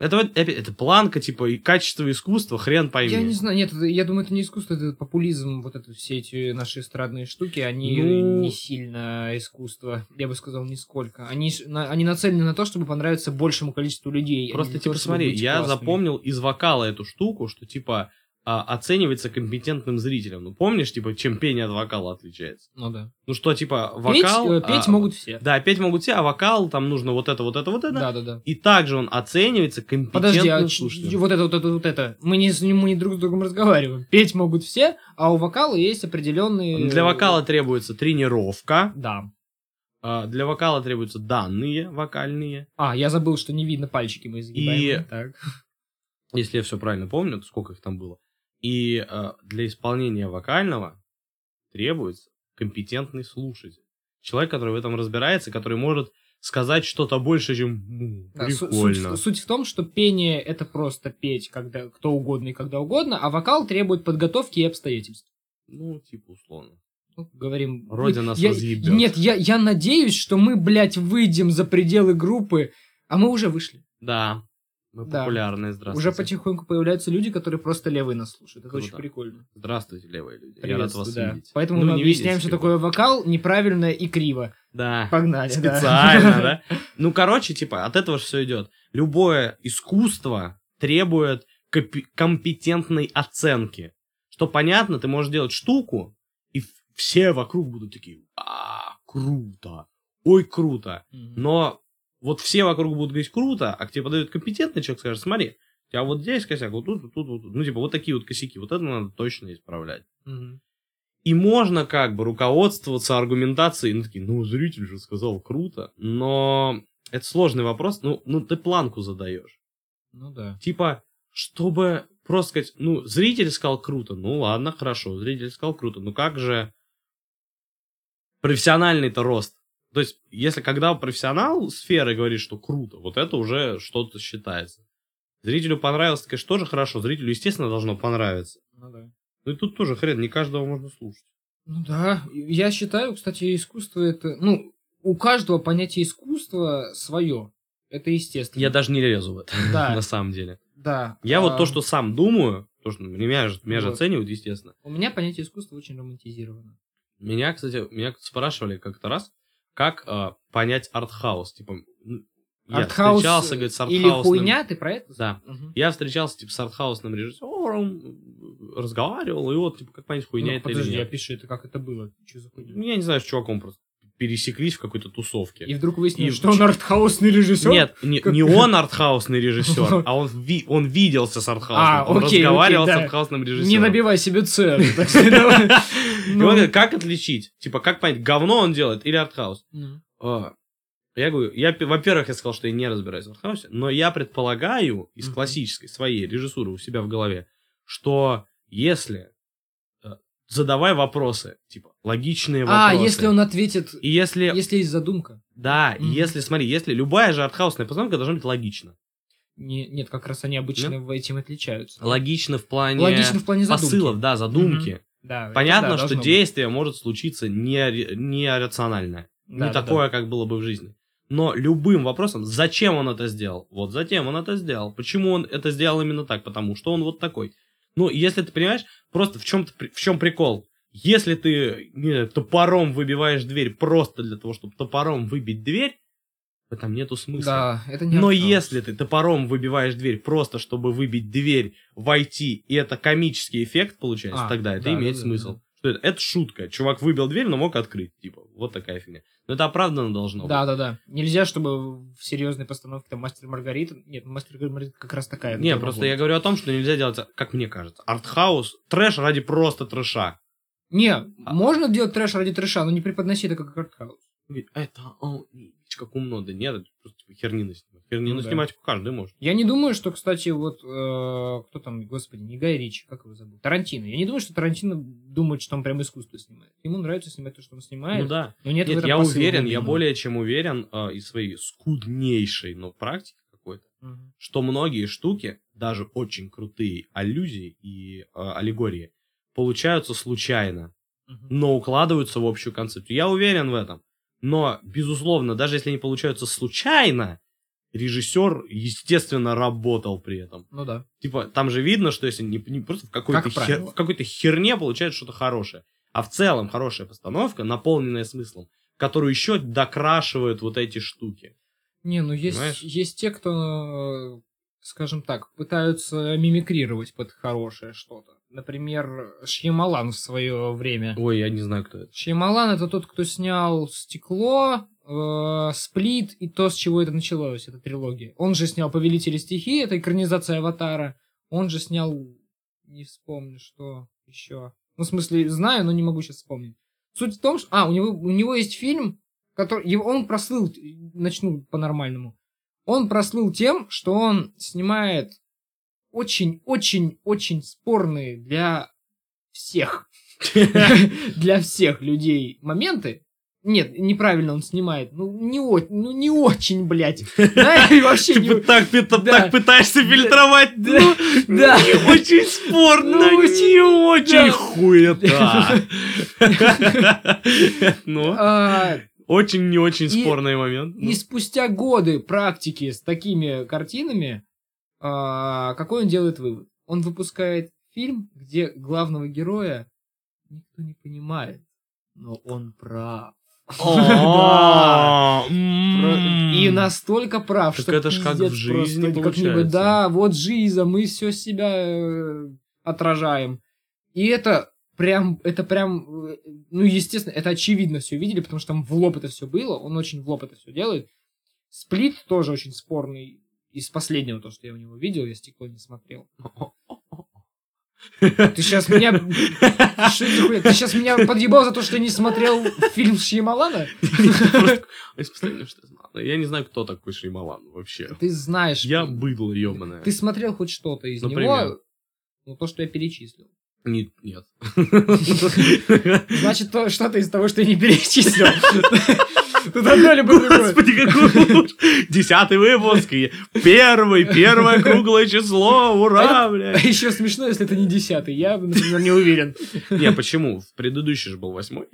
Speaker 1: Это, вот, это планка, типа, и качество искусства, хрен пойми.
Speaker 2: Я не знаю, нет, это- я думаю, это не искусство, это популизм, вот это все эти наши эстрадные штуки, они
Speaker 1: Ну-
Speaker 2: не сильно искусство, я бы сказал, нисколько. Они, на- они нацелены на то, чтобы понравиться большему количеству людей. а
Speaker 1: Просто, типа,
Speaker 2: чтобы
Speaker 1: смотри, я
Speaker 2: классными.
Speaker 1: запомнил из вокала эту штуку, что, типа, а, оценивается компетентным зрителем. Ну, помнишь, типа, чем пение от вокала отличается?
Speaker 2: Ну да.
Speaker 1: Ну, что, типа,
Speaker 2: Петь,
Speaker 1: вокал...
Speaker 2: э, петь
Speaker 1: а,
Speaker 2: могут все.
Speaker 1: Да, петь могут все, а вокал, там нужно вот это, вот это, вот это.
Speaker 2: Да, да, да.
Speaker 1: И также он оценивается компетентным
Speaker 2: Подожди, а
Speaker 1: слушателем.
Speaker 2: вот это, вот это, вот это. Мы не, с- мы не друг с другом разговариваем. Петь могут все, а у вокала есть определенные...
Speaker 1: Для вокала требуется тренировка,
Speaker 2: Да.
Speaker 1: а, для вокала требуются данные вокальные.
Speaker 2: А, я забыл, что не видно пальчики мы изгибаем.
Speaker 1: И-
Speaker 2: Так.
Speaker 1: если я все правильно помню, сколько их там было. И э, для исполнения вокального требуется компетентный слушатель. Человек, который в этом разбирается, который может сказать что-то больше, чем «М,
Speaker 2: Да,
Speaker 1: прикольно.
Speaker 2: суть, суть в том, что пение это просто петь когда кто угодно и когда угодно, а вокал требует подготовки и обстоятельств.
Speaker 1: Ну, типа, условно.
Speaker 2: Ну, говорим.
Speaker 1: Вроде
Speaker 2: Нет,
Speaker 1: нас
Speaker 2: я-
Speaker 1: разъебет.
Speaker 2: Нет, я, я надеюсь, что мы, блядь, выйдем за пределы группы, а мы уже вышли.
Speaker 1: Да. Мы
Speaker 2: Да.
Speaker 1: популярные, здравствуйте.
Speaker 2: Уже потихоньку появляются люди, которые просто левые нас слушают. Это
Speaker 1: Круто.
Speaker 2: очень прикольно.
Speaker 1: Здравствуйте, левые люди. Я рад вас
Speaker 2: да.
Speaker 1: видеть.
Speaker 2: Поэтому
Speaker 1: Ну,
Speaker 2: мы объясняем,
Speaker 1: видеть,
Speaker 2: что такое вокал неправильно и криво.
Speaker 1: Да.
Speaker 2: Погнали.
Speaker 1: Специально, да? Ну, короче, типа, от этого же все идет. Любое искусство требует компетентной оценки. Что понятно, ты можешь делать штуку, и все вокруг будут такие, а, круто, ой, круто. Но вот все вокруг будут говорить круто, а к тебе подойдет компетентный человек, скажет, смотри, у тебя вот здесь косяк, вот тут, вот тут, вот тут. Ну, типа, вот такие вот косяки, вот это надо точно исправлять.
Speaker 2: Мгм.
Speaker 1: И можно как бы руководствоваться аргументацией, ну, такие, ну, зритель же сказал круто, но это сложный вопрос, ну, ну ты планку задаешь.
Speaker 2: Ну да.
Speaker 1: Типа, чтобы просто сказать, ну, зритель сказал круто, ну, ладно, хорошо, зритель сказал круто, ну, как же профессиональный-то рост? То есть, если когда профессионал сферы говорит, что круто, вот это уже что-то считается. Зрителю понравилось, конечно, тоже хорошо, зрителю, естественно, должно понравиться.
Speaker 2: Ну да.
Speaker 1: Ну, и тут тоже хрен, не каждого можно слушать.
Speaker 2: Ну да, я считаю, кстати, искусство это, ну, у каждого понятие искусства свое. Это естественно.
Speaker 1: Я даже не лезу в это,
Speaker 2: Да.
Speaker 1: на самом деле.
Speaker 2: Да.
Speaker 1: Я вот
Speaker 2: А,
Speaker 1: то, что сам думаю, то, что меня же, меня же
Speaker 2: Вот.
Speaker 1: оценивают, естественно.
Speaker 2: У меня понятие искусства очень романтизировано.
Speaker 1: Меня, кстати, меня спрашивали как-то раз, как э, понять артхаус. Типа, м, я
Speaker 2: Артхаус
Speaker 1: встречался, говорит, с
Speaker 2: или
Speaker 1: артхаусным...
Speaker 2: хуйня, ты про это?
Speaker 1: Да.
Speaker 2: Мгм.
Speaker 1: Я встречался, типа, с артхаусным режиссером, разговаривал, и вот, типа, как понять, хуйня
Speaker 2: Ну,
Speaker 1: это
Speaker 2: подожди,
Speaker 1: или нет.
Speaker 2: опиши, это как это было? Что за
Speaker 1: Ну,
Speaker 2: хуйня?
Speaker 1: Я не знаю, с чуваком просто пересеклись в какой-то тусовке.
Speaker 2: И вдруг выяснилось,
Speaker 1: И
Speaker 2: что он артхаусный режиссер?
Speaker 1: Нет, не,
Speaker 2: Как-
Speaker 1: не он артхаусный режиссер, а он, ви- он виделся с артхаусом.
Speaker 2: А,
Speaker 1: он
Speaker 2: окей,
Speaker 1: разговаривал
Speaker 2: окей,
Speaker 1: с
Speaker 2: да.
Speaker 1: артхаусным режиссером.
Speaker 2: Не набивай себе.
Speaker 1: И
Speaker 2: Ну.
Speaker 1: как отличить? Типа, как понять, говно он делает или артхаус?
Speaker 2: Ну.
Speaker 1: А, Я говорю, я, пе- во-первых, я сказал, что я не разбираюсь в артхаусе, но я предполагаю из классической своей режиссуры у себя в голове, что если задавай вопросы, типа, логичные
Speaker 2: А,
Speaker 1: вопросы.
Speaker 2: если он ответит,
Speaker 1: И если,
Speaker 2: если есть задумка.
Speaker 1: да, и
Speaker 2: Мгм.
Speaker 1: если, смотри, если любая же артхаусная постановка должна быть логична.
Speaker 2: Не- Нет, как раз они обычно в этим отличаются.
Speaker 1: Логично в плане
Speaker 2: Логично в плане задумки.
Speaker 1: посылов, да, задумки.
Speaker 2: Да, это
Speaker 1: Понятно,
Speaker 2: да,
Speaker 1: что
Speaker 2: должно быть.
Speaker 1: действие может случиться не, нерациональное.
Speaker 2: Да,
Speaker 1: не
Speaker 2: да,
Speaker 1: такое, как было бы в жизни. Но любым вопросом, зачем он это сделал? Вот затем он это сделал. Почему он это сделал именно так? Потому что он вот такой. Ну, если ты понимаешь, просто в чем, в чем прикол? Если ты не знаю, топором выбиваешь дверь просто для того, чтобы топором выбить дверь, в этом нету смысла.
Speaker 2: Да, это не
Speaker 1: Но
Speaker 2: артхаус.
Speaker 1: если ты топором выбиваешь дверь просто, чтобы выбить дверь, войти, и это комический эффект получается,
Speaker 2: А,
Speaker 1: тогда это
Speaker 2: да,
Speaker 1: имеет
Speaker 2: да, да,
Speaker 1: смысл. Что это? это шутка. Чувак выбил дверь, но мог открыть. Типа, вот такая фигня. Но это оправданно должно
Speaker 2: Да, да, да. Нельзя, чтобы в серьезной постановке там мастер Маргарита. Нет, мастер Маргарита как раз такая.
Speaker 1: быть. Не, просто
Speaker 2: быть.
Speaker 1: я говорю о том, что нельзя делать, как мне кажется, артхаус, трэш ради просто трэша.
Speaker 2: Не,
Speaker 1: А.
Speaker 2: можно делать трэш ради трэша, но не преподноси это как артхаус.
Speaker 1: Говорит, Это, о, видишь, как умно. Да нет, это просто типа, хернину
Speaker 2: Ну да.
Speaker 1: снимать каждый может.
Speaker 2: Я не думаю, что, кстати, вот э, кто там, господи, не Гай Ричи, как его зовут? Тарантино. Я не думаю, что Тарантино думает, что он прям искусство снимает. Ему нравится снимать то, что он снимает.
Speaker 1: Ну да.
Speaker 2: Но нет,
Speaker 1: Нет, я уверен, я более чем уверен э, из своей скуднейшей, но практики какой-то,
Speaker 2: Мгм.
Speaker 1: что многие штуки, даже очень крутые аллюзии и э, аллегории, получаются случайно,
Speaker 2: Мгм.
Speaker 1: но укладываются в общую концепцию. Я уверен в этом. Но, безусловно, даже если они получаются случайно, режиссер, естественно, работал при этом.
Speaker 2: Ну да.
Speaker 1: Типа, там же видно, что если не, не просто в какой-то,
Speaker 2: Как
Speaker 1: хер- в какой-то херне получается что-то хорошее, а в целом хорошая постановка, наполненная смыслом, которую еще докрашивают вот эти штуки.
Speaker 2: Не, ну есть,
Speaker 1: Понимаешь?
Speaker 2: есть те, кто, скажем так, пытаются мимикрировать под хорошее что-то. Например, Шьямалан в свое время.
Speaker 1: Ой, я не знаю, кто это.
Speaker 2: Шьямалан это тот, кто снял «Стекло», «Сплит» и то, с чего это началось, эта трилогия. Он же снял «Повелители стихии», это экранизация «Аватара». Он же снял, не вспомню, что еще. Ну, в смысле, знаю, но не могу сейчас вспомнить. Суть в том, что... А, у него, у него есть фильм, который... его- Он прослыл, начну по-нормальному. Он прослыл тем, что он снимает очень-очень-очень спорные для всех для всех людей моменты. Нет, неправильно он снимает. Ну, не, о- ну, не очень, блядь. Да, и вообще
Speaker 1: Ты
Speaker 2: не...
Speaker 1: пы- так, так пытаешься фильтровать,
Speaker 2: Да.
Speaker 1: ну,
Speaker 2: Да.
Speaker 1: не очень спорно,
Speaker 2: Ну,
Speaker 1: не очень хуета. Ну,
Speaker 2: А,
Speaker 1: очень не очень спорный момент. Ну,
Speaker 2: И спустя годы практики с такими картинами, а, какой он делает вывод? Он выпускает фильм, где главного героя никто не понимает, но он прав.
Speaker 1: А.
Speaker 2: И настолько прав, что
Speaker 1: это ж как в жизни
Speaker 2: как-нибудь,
Speaker 1: получается.
Speaker 2: Да, вот жиза, мы все себя э, отражаем. И это прям, это прям, э, ну, естественно, это очевидно все видели, потому что там в лоб это все было, он очень в лоб это все делает. Сплит тоже очень спорный. Из последнего, то, что я у него видел, я стекло не смотрел. Ты сейчас меня... Что это? Ты сейчас меня подъебал за то, что я не смотрел фильм Шьямалана?
Speaker 1: Я не знаю, кто такой Шеймалан вообще.
Speaker 2: Ты знаешь.
Speaker 1: Я быдло ебаное.
Speaker 2: Ты смотрел хоть что-то из него? Ну, то, что я перечислил.
Speaker 1: Не- Нет.
Speaker 2: Значит, то, что-то из того, что я не перечислил. Тут одно либо.
Speaker 1: Господи, какой ужас. Десятый выпуск. Первый, первое круглое число. Ура,
Speaker 2: А
Speaker 1: блядь.
Speaker 2: еще смешно, если это не десятый. Я, например, не уверен.
Speaker 1: Не, почему? В предыдущий же был восьмой.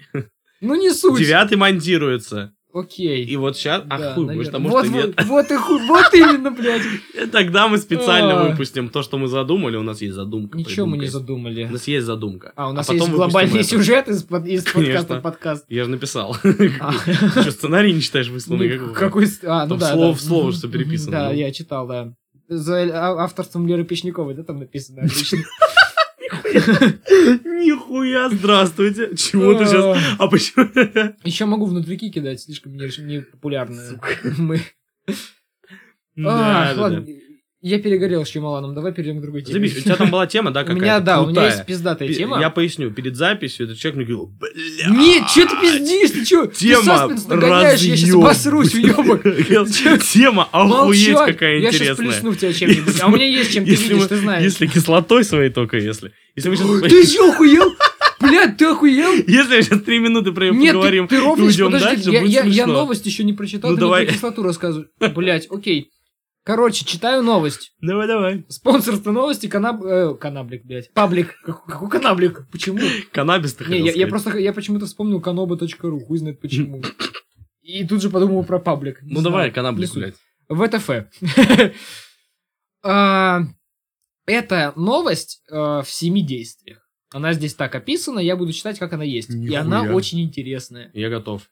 Speaker 2: Ну, не суть.
Speaker 1: Девятый монтируется.
Speaker 2: Окей.
Speaker 1: И вот сейчас... А
Speaker 2: Да,
Speaker 1: хуй, а может
Speaker 2: вот,
Speaker 1: и нет.
Speaker 2: вот, и хуй, вот именно, блядь.
Speaker 1: И Тогда мы специально
Speaker 2: А.
Speaker 1: выпустим то, что мы задумали. У нас есть задумка.
Speaker 2: Ничего мы не
Speaker 1: придумка. У
Speaker 2: задумали.
Speaker 1: нас есть задумка.
Speaker 2: А, у нас
Speaker 1: потом
Speaker 2: есть глобальный сюжет из, под- из подкаста в подкаст.
Speaker 1: Я же написал.
Speaker 2: А.
Speaker 1: Что, сценарий не читаешь высланный?
Speaker 2: Какой... А, ну да,
Speaker 1: слово в слово, что переписано,
Speaker 2: Да,
Speaker 1: ну.
Speaker 2: я читал, да. За а- авторством Леры Печниковой, да, там написано отлично.
Speaker 1: Нихуя, здравствуйте. Чего ты сейчас... А почему...
Speaker 2: Еще могу внутрики кидать, слишком не, не популярно. Мы...
Speaker 1: Да,
Speaker 2: А, ладно. Я перегорел с Чемаланом, давай перейдем к другой теме.
Speaker 1: Заебись, у тебя там была тема, да,
Speaker 2: У
Speaker 1: какая-то
Speaker 2: меня, да, у меня
Speaker 1: крутая.
Speaker 2: есть пиздатая
Speaker 1: Пи-
Speaker 2: тема.
Speaker 1: Я поясню, перед записью этот человек мне говорил, бля,
Speaker 2: Нет, что ты пиздишь, ты что? Ты
Speaker 1: Тема
Speaker 2: саспенс нагоняешь, я сейчас обосрусь, уебок.
Speaker 1: Тема охуеть какая
Speaker 2: Я сейчас
Speaker 1: интересная.
Speaker 2: плесну тебя чем-нибудь. А у меня есть чем, ты видишь, ты знаешь.
Speaker 1: Если кислотой своей только, если.
Speaker 2: Ты что, охуел? Блядь, ты охуел?
Speaker 1: Если мы сейчас три минуты про
Speaker 2: Нет,
Speaker 1: поговорим
Speaker 2: ты, ты подожди,
Speaker 1: дальше,
Speaker 2: я, я, я новость еще не прочитал,
Speaker 1: Ну,
Speaker 2: ты
Speaker 1: давай.
Speaker 2: мне про кислоту рассказывай. Блять, окей. Короче, читаю новость.
Speaker 1: Давай, давай.
Speaker 2: Спонсорство новости канаб... э, канаблик, блядь. Паблик. Как- Какой канаблик? Почему?
Speaker 1: Каннабис ты
Speaker 2: Не,
Speaker 1: хотел
Speaker 2: я, я просто я почему-то вспомнил kanoba.ru, хуй знает почему. И тут же подумал про паблик. Не
Speaker 1: Ну давай,
Speaker 2: знаю, не суть.
Speaker 1: блядь.
Speaker 2: ВТФ. А, Это новость э, в семи действиях. Она здесь так описана, я буду читать, как она есть. И она очень интересная.
Speaker 1: Я готов.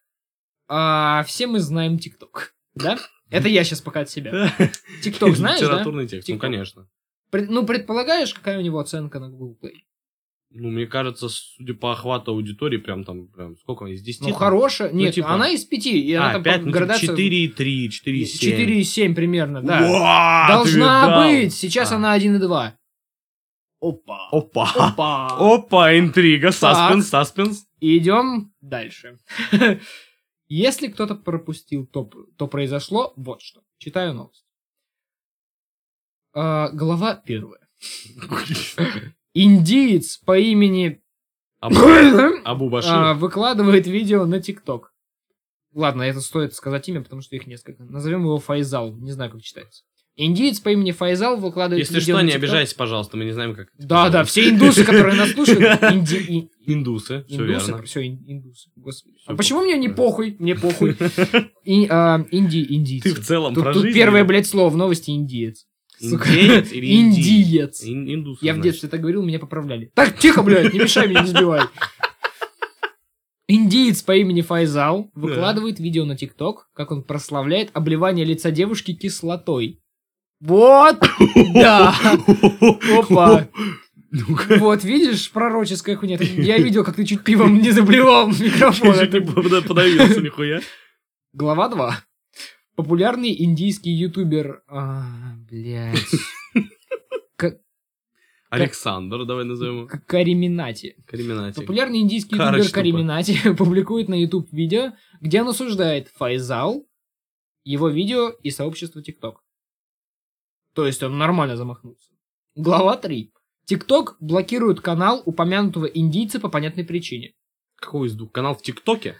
Speaker 2: А, все мы знаем ТикТок, да? Это я сейчас пока от себя. ТикТок знаешь, да?
Speaker 1: Литературный текст, ну
Speaker 2: TikTok.
Speaker 1: конечно.
Speaker 2: Пред- Ну, предполагаешь, какая у него оценка на Google Play?
Speaker 1: Ну, мне кажется, судя по охвату аудитории, прям там, прям, сколько из 10?
Speaker 2: Ну,
Speaker 1: там?
Speaker 2: хорошая. Нет,
Speaker 1: типа-
Speaker 2: она из пяти. И она
Speaker 1: А,
Speaker 2: там
Speaker 1: 5,
Speaker 2: по
Speaker 1: ну, типа
Speaker 2: градации-
Speaker 1: 4,3, 4,7.
Speaker 2: 4,7 примерно, да.
Speaker 1: Уа,
Speaker 2: Должна быть. Сейчас
Speaker 1: А.
Speaker 2: она 1,2. Опа.
Speaker 1: Опа.
Speaker 2: Опа.
Speaker 1: Опа, интрига, саспенс, саспенс.
Speaker 2: Идем дальше. Если кто-то пропустил, то, то произошло вот что. Читаю новость. А, глава первая. Индиец по имени
Speaker 1: Абу, Башир.
Speaker 2: а, выкладывает видео на ТикТок. Ладно, это стоит сказать имя, потому что их несколько. Назовем его Файзал. Не знаю, как читается. Индиец по имени Файзал выкладывает
Speaker 1: Если что, не обижайся, пожалуйста, мы не знаем, как
Speaker 2: Да, да, все индусы, которые нас слушают, инди-
Speaker 1: Индусы, все
Speaker 2: Индусы,
Speaker 1: верно.
Speaker 2: все, индусы. Господи. А почему мне не похуй? Мне похуй. А, инди, индийцы.
Speaker 1: Ты в целом про
Speaker 2: тут первое, блядь, слово в новости индиец. Сука.
Speaker 1: Индеец или инди?
Speaker 2: Индиец.
Speaker 1: Ин- Индус.
Speaker 2: Я в детстве так говорил, меня поправляли. Так, тихо, блядь, не мешай мне, не сбивай. Индиец по имени Файзал выкладывает видео на ТикТок, как он прославляет обливание лица девушки кислотой. Вот! Да! Опа! Вот, видишь, пророческая хуйня. Я видел, как ты чуть пивом не заблевал микрофон.
Speaker 1: Я чуть не под- подавился, нихуя.
Speaker 2: Глава 2. Популярный индийский ютубер... А, блядь.
Speaker 1: Александр, давай назовем его.
Speaker 2: Кариминати.
Speaker 1: Криминатик.
Speaker 2: Популярный индийский ютубер Кариминати публикует на YouTube видео, где он осуждает Файзал, его видео и сообщество ТикТок. То есть он нормально замахнулся. Глава 3. ТикТок блокирует канал упомянутого индийца по понятной причине.
Speaker 1: Какой из двух? Канал в ТикТоке?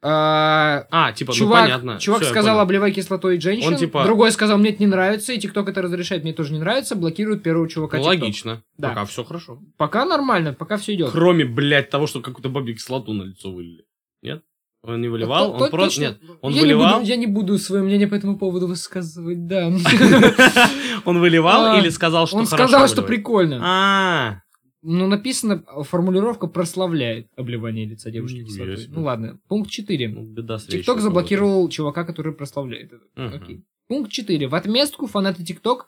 Speaker 2: А,
Speaker 1: А, типа, ну
Speaker 2: чувак
Speaker 1: понятно.
Speaker 2: чувак
Speaker 1: Всё, я
Speaker 2: сказал, обливай кислотой женщин.
Speaker 1: Он типа-
Speaker 2: Другой сказал, мне это не нравится, и ТикТок это разрешает, мне тоже не нравится, блокирует первого чувака
Speaker 1: Ну,
Speaker 2: TikTok.
Speaker 1: логично.
Speaker 2: Да.
Speaker 1: Пока все хорошо.
Speaker 2: Пока нормально, пока все идет.
Speaker 1: Кроме, блядь, того, что какую-то бабе кислоту на лицо вылили. Нет? Он не выливал? Он просто... Нет. Он
Speaker 2: я
Speaker 1: выливал?
Speaker 2: Не буду, я не буду свое мнение по этому поводу высказывать, да.
Speaker 1: Он выливал
Speaker 2: А,
Speaker 1: или сказал, что
Speaker 2: Он сказал, что прикольно.
Speaker 1: А,
Speaker 2: Но написано, формулировка прославляет обливание лица девушки кислотой. Ну ладно. Пункт 4.
Speaker 1: ну,
Speaker 2: ТикТок заблокировал чувака, который прославляет это.
Speaker 1: Мгм.
Speaker 2: Окей. Пункт 4. В отместку фанаты ТикТок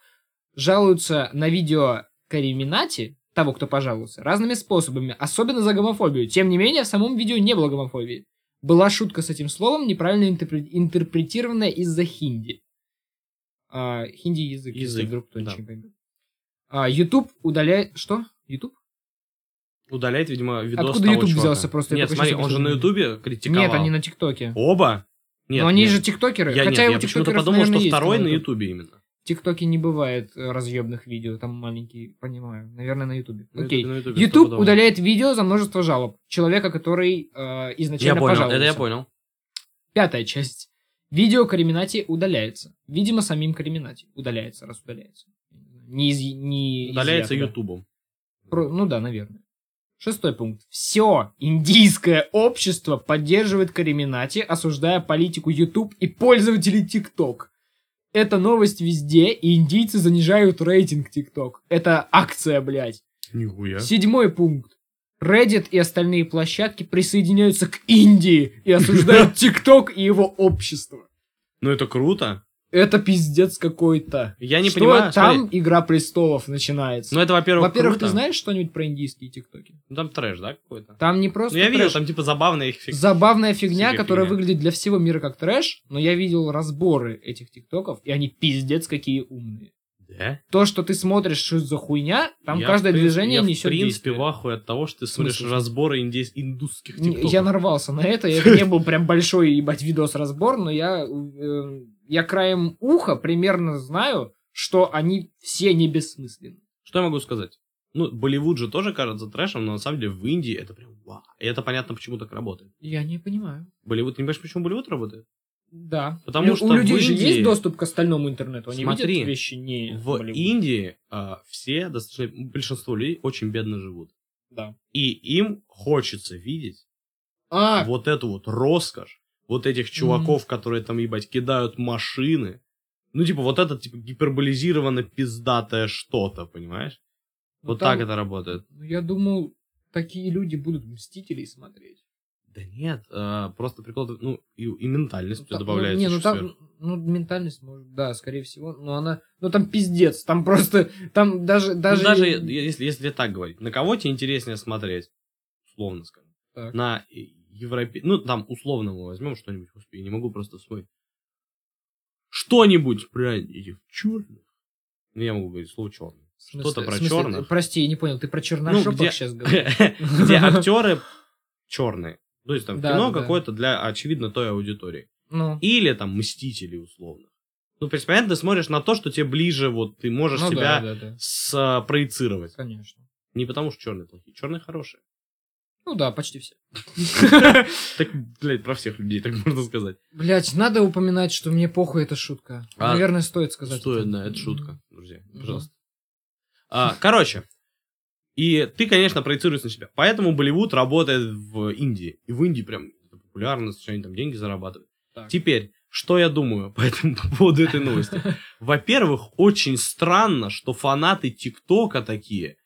Speaker 2: жалуются на видео Кариминати, того, кто пожаловался, разными способами, особенно за гомофобию. Тем не менее, в самом видео не было гомофобии. Была шутка с этим словом, неправильно интерпре- интерпретированная из-за хинди. А, хинди язык, если
Speaker 1: Язык,
Speaker 2: вдруг кто
Speaker 1: да.
Speaker 2: ничего не поймет. А, YouTube удаляет... Что? YouTube?
Speaker 1: Удаляет, видимо, видос
Speaker 2: Откуда
Speaker 1: того
Speaker 2: YouTube
Speaker 1: чувака.
Speaker 2: взялся? Просто
Speaker 1: Нет, смотри, он же на. Ютубе критиковал.
Speaker 2: Нет, они на ТикТоке.
Speaker 1: Оба? Нет,
Speaker 2: Но они
Speaker 1: нет.
Speaker 2: же тиктокеры.
Speaker 1: Я,
Speaker 2: хотя
Speaker 1: нет, я почему-то подумал, что
Speaker 2: наверное, есть
Speaker 1: второй на Ютубе именно.
Speaker 2: ТикТоке не бывает э, разъебных видео, там маленькие, понимаю. Наверное, на Ютубе. Окей. Ютуб удаляет видео за множество жалоб. Человека, который э,
Speaker 1: Я
Speaker 2: изначально
Speaker 1: понял,
Speaker 2: пожаловался.
Speaker 1: это я понял.
Speaker 2: Пятая часть. Видео Кариминати удаляется. Видимо, самим Кариминати удаляется, раз удаляется. Не из... Не
Speaker 1: Удаляется
Speaker 2: да.
Speaker 1: Ютубом.
Speaker 2: Про- Ну да, наверное. Шестой пункт. Все индийское общество поддерживает Кариминати, осуждая политику YouTube и пользователей TikTok. Это новость везде, и индийцы занижают рейтинг TikTok. Это акция, блядь.
Speaker 1: Нихуя.
Speaker 2: Седьмой пункт. Reddit и остальные площадки присоединяются к Индии и осуждают TikTok и его общество.
Speaker 1: Ну это круто.
Speaker 2: Это пиздец какой-то.
Speaker 1: Я не
Speaker 2: Что
Speaker 1: понимаю.
Speaker 2: там
Speaker 1: смотри.
Speaker 2: Игра престолов начинается.
Speaker 1: Ну это, во-первых,
Speaker 2: Во-первых,
Speaker 1: круто.
Speaker 2: ты знаешь что-нибудь про индийские тиктоки?
Speaker 1: Ну, Там трэш, да, какой-то?
Speaker 2: Там не просто
Speaker 1: Ну я видел,
Speaker 2: трэш.
Speaker 1: там типа забавная их фиг.
Speaker 2: Забавная фигня,
Speaker 1: Всякая
Speaker 2: которая
Speaker 1: фигня.
Speaker 2: выглядит для всего мира как трэш, но я видел разборы этих тиктоков, и они пиздец какие умные.
Speaker 1: Да?
Speaker 2: То, что ты смотришь, что за хуйня, там
Speaker 1: Я,
Speaker 2: каждое
Speaker 1: принципе-
Speaker 2: движение
Speaker 1: я,
Speaker 2: несет
Speaker 1: в принципе,
Speaker 2: действие.
Speaker 1: в ахуе от того, что ты смотришь
Speaker 2: смысле?
Speaker 1: разборы индейс... индусских тиктоков.
Speaker 2: Я нарвался на это, это не был прям большой, ебать, видос-разбор, но я, э, я краем уха примерно знаю, что они все не бессмысленны.
Speaker 1: Что я могу сказать? Ну, Болливуд же тоже кажется трэшем, но на самом деле в Индии это прям вау. И это понятно, почему так работает.
Speaker 2: Я не понимаю.
Speaker 1: Болливуд, ты не понимаешь, почему Болливуд работает?
Speaker 2: Да.
Speaker 1: Потому
Speaker 2: Лю-
Speaker 1: что
Speaker 2: у людей
Speaker 1: в
Speaker 2: же
Speaker 1: Индии-
Speaker 2: есть доступ к остальному интернету, они
Speaker 1: Смотри,
Speaker 2: видят вещи не
Speaker 1: В
Speaker 2: Болливуда.
Speaker 1: Индии а, все, достаточно, большинство людей очень бедно живут.
Speaker 2: Да.
Speaker 1: И им хочется видеть
Speaker 2: А,
Speaker 1: вот эту вот роскошь, вот этих чуваков, которые там, ебать, кидают машины. Ну, типа, вот это, типа, гиперболизированно пиздатое что-то, понимаешь?
Speaker 2: ну
Speaker 1: Вот
Speaker 2: там-
Speaker 1: так это работает.
Speaker 2: ну, я думал, такие люди будут Мстителей смотреть.
Speaker 1: Да нет, а, просто прикол, ну, и, и ментальность
Speaker 2: Ну, там-
Speaker 1: добавляется.
Speaker 2: Не, ну там,
Speaker 1: сверху.
Speaker 2: ну, ментальность, может, да, скорее всего, но она, ну, там пиздец, там просто, там даже,
Speaker 1: Ну,
Speaker 2: даже...
Speaker 1: даже, если, если так говорить, на кого тебе интереснее смотреть? Условно скажем.
Speaker 2: Так.
Speaker 1: На европе... Ну, там, условно мы возьмем что-нибудь, господи, я не могу просто свой... Что-нибудь про этих черных. Ну, я могу говорить слово черный. Что-то про черных.
Speaker 2: Прости, я не понял, ты про
Speaker 1: Ну,
Speaker 2: черношопых
Speaker 1: где,
Speaker 2: сейчас говоришь?
Speaker 1: где актеры черные. То есть там кино какое-то для, очевидно, той аудитории.
Speaker 2: Ну,
Speaker 1: Или там Мстители, условно. Ну, то есть, понятно, ты смотришь на то, что тебе ближе, вот ты можешь
Speaker 2: ну
Speaker 1: себя спроецировать.
Speaker 2: конечно.
Speaker 1: Не потому, что черные плохие. Черные хорошие.
Speaker 2: Ну да, почти все.
Speaker 1: Так, блядь, про всех людей так можно сказать.
Speaker 2: Блять, надо упоминать, что мне похуй эта шутка.
Speaker 1: А,
Speaker 2: Наверное, стоит сказать.
Speaker 1: Стоит, да, это шутка, друзья. Пожалуйста. А, короче, И ты, конечно, проецируешь на себя. Поэтому Болливуд работает в Индии. И в Индии прям популярно, они там деньги зарабатывают.
Speaker 2: Так.
Speaker 1: Теперь, что я думаю по этому по поводу этой новости? Во-первых, очень странно, что фанаты ТикТока такие,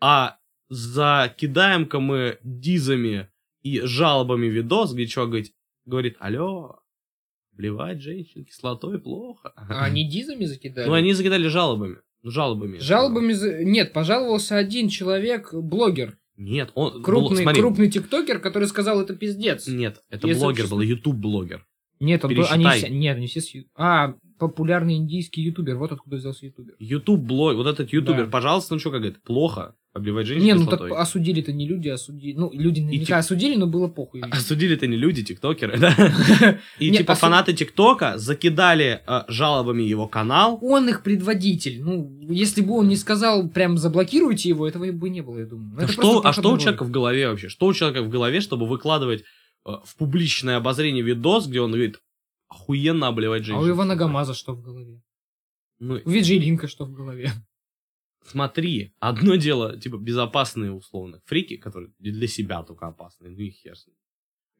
Speaker 1: а закидаем-ка мы дизами и жалобами видос, где чувак говорит, говорит, алло, вливать женщин кислотой плохо.
Speaker 2: А они дизами закидали?
Speaker 1: Ну, они закидали жалобами. Ну, жалобами.
Speaker 2: Жалобами... за- Нет, пожаловался один человек, блогер.
Speaker 1: Нет, он...
Speaker 2: Крупный,
Speaker 1: бл- смотри,
Speaker 2: крупный тиктокер, который сказал, это пиздец.
Speaker 1: Нет, это
Speaker 2: Если
Speaker 1: блогер
Speaker 2: честно-
Speaker 1: был, ютуб-блогер.
Speaker 2: Нет, он был- они все... Нет, они все... А, популярный индийский ютубер. Вот откуда взялся ютубер.
Speaker 1: Ютуб-блогер, вот этот ютубер,
Speaker 2: Да.
Speaker 1: пожалуйста, ну что, как говорит, плохо обливать женщин
Speaker 2: Не, ну так осудили-то не люди, осудили... Ну, люди наверняка
Speaker 1: тип-
Speaker 2: осудили, но было похуй.
Speaker 1: Осудили-то не люди, тиктокеры, да? И типа
Speaker 2: осу-
Speaker 1: фанаты тиктока закидали э, жалобами его канал.
Speaker 2: Он их предводитель. Ну, если бы он не сказал, прям заблокируйте его, этого бы не было, я думаю.
Speaker 1: Да что, а что у человека в голове вообще? Что у человека в голове, чтобы выкладывать э, в публичное обозрение видос, где он говорит, охуенно обливать женщин?
Speaker 2: А у Ивана Гамаза что в голове?
Speaker 1: Ну,
Speaker 2: У Виджей Линка что в голове?
Speaker 1: Смотри, одно дело, типа, безопасные условно фрики, которые для себя только опасные, ну и хер с ним.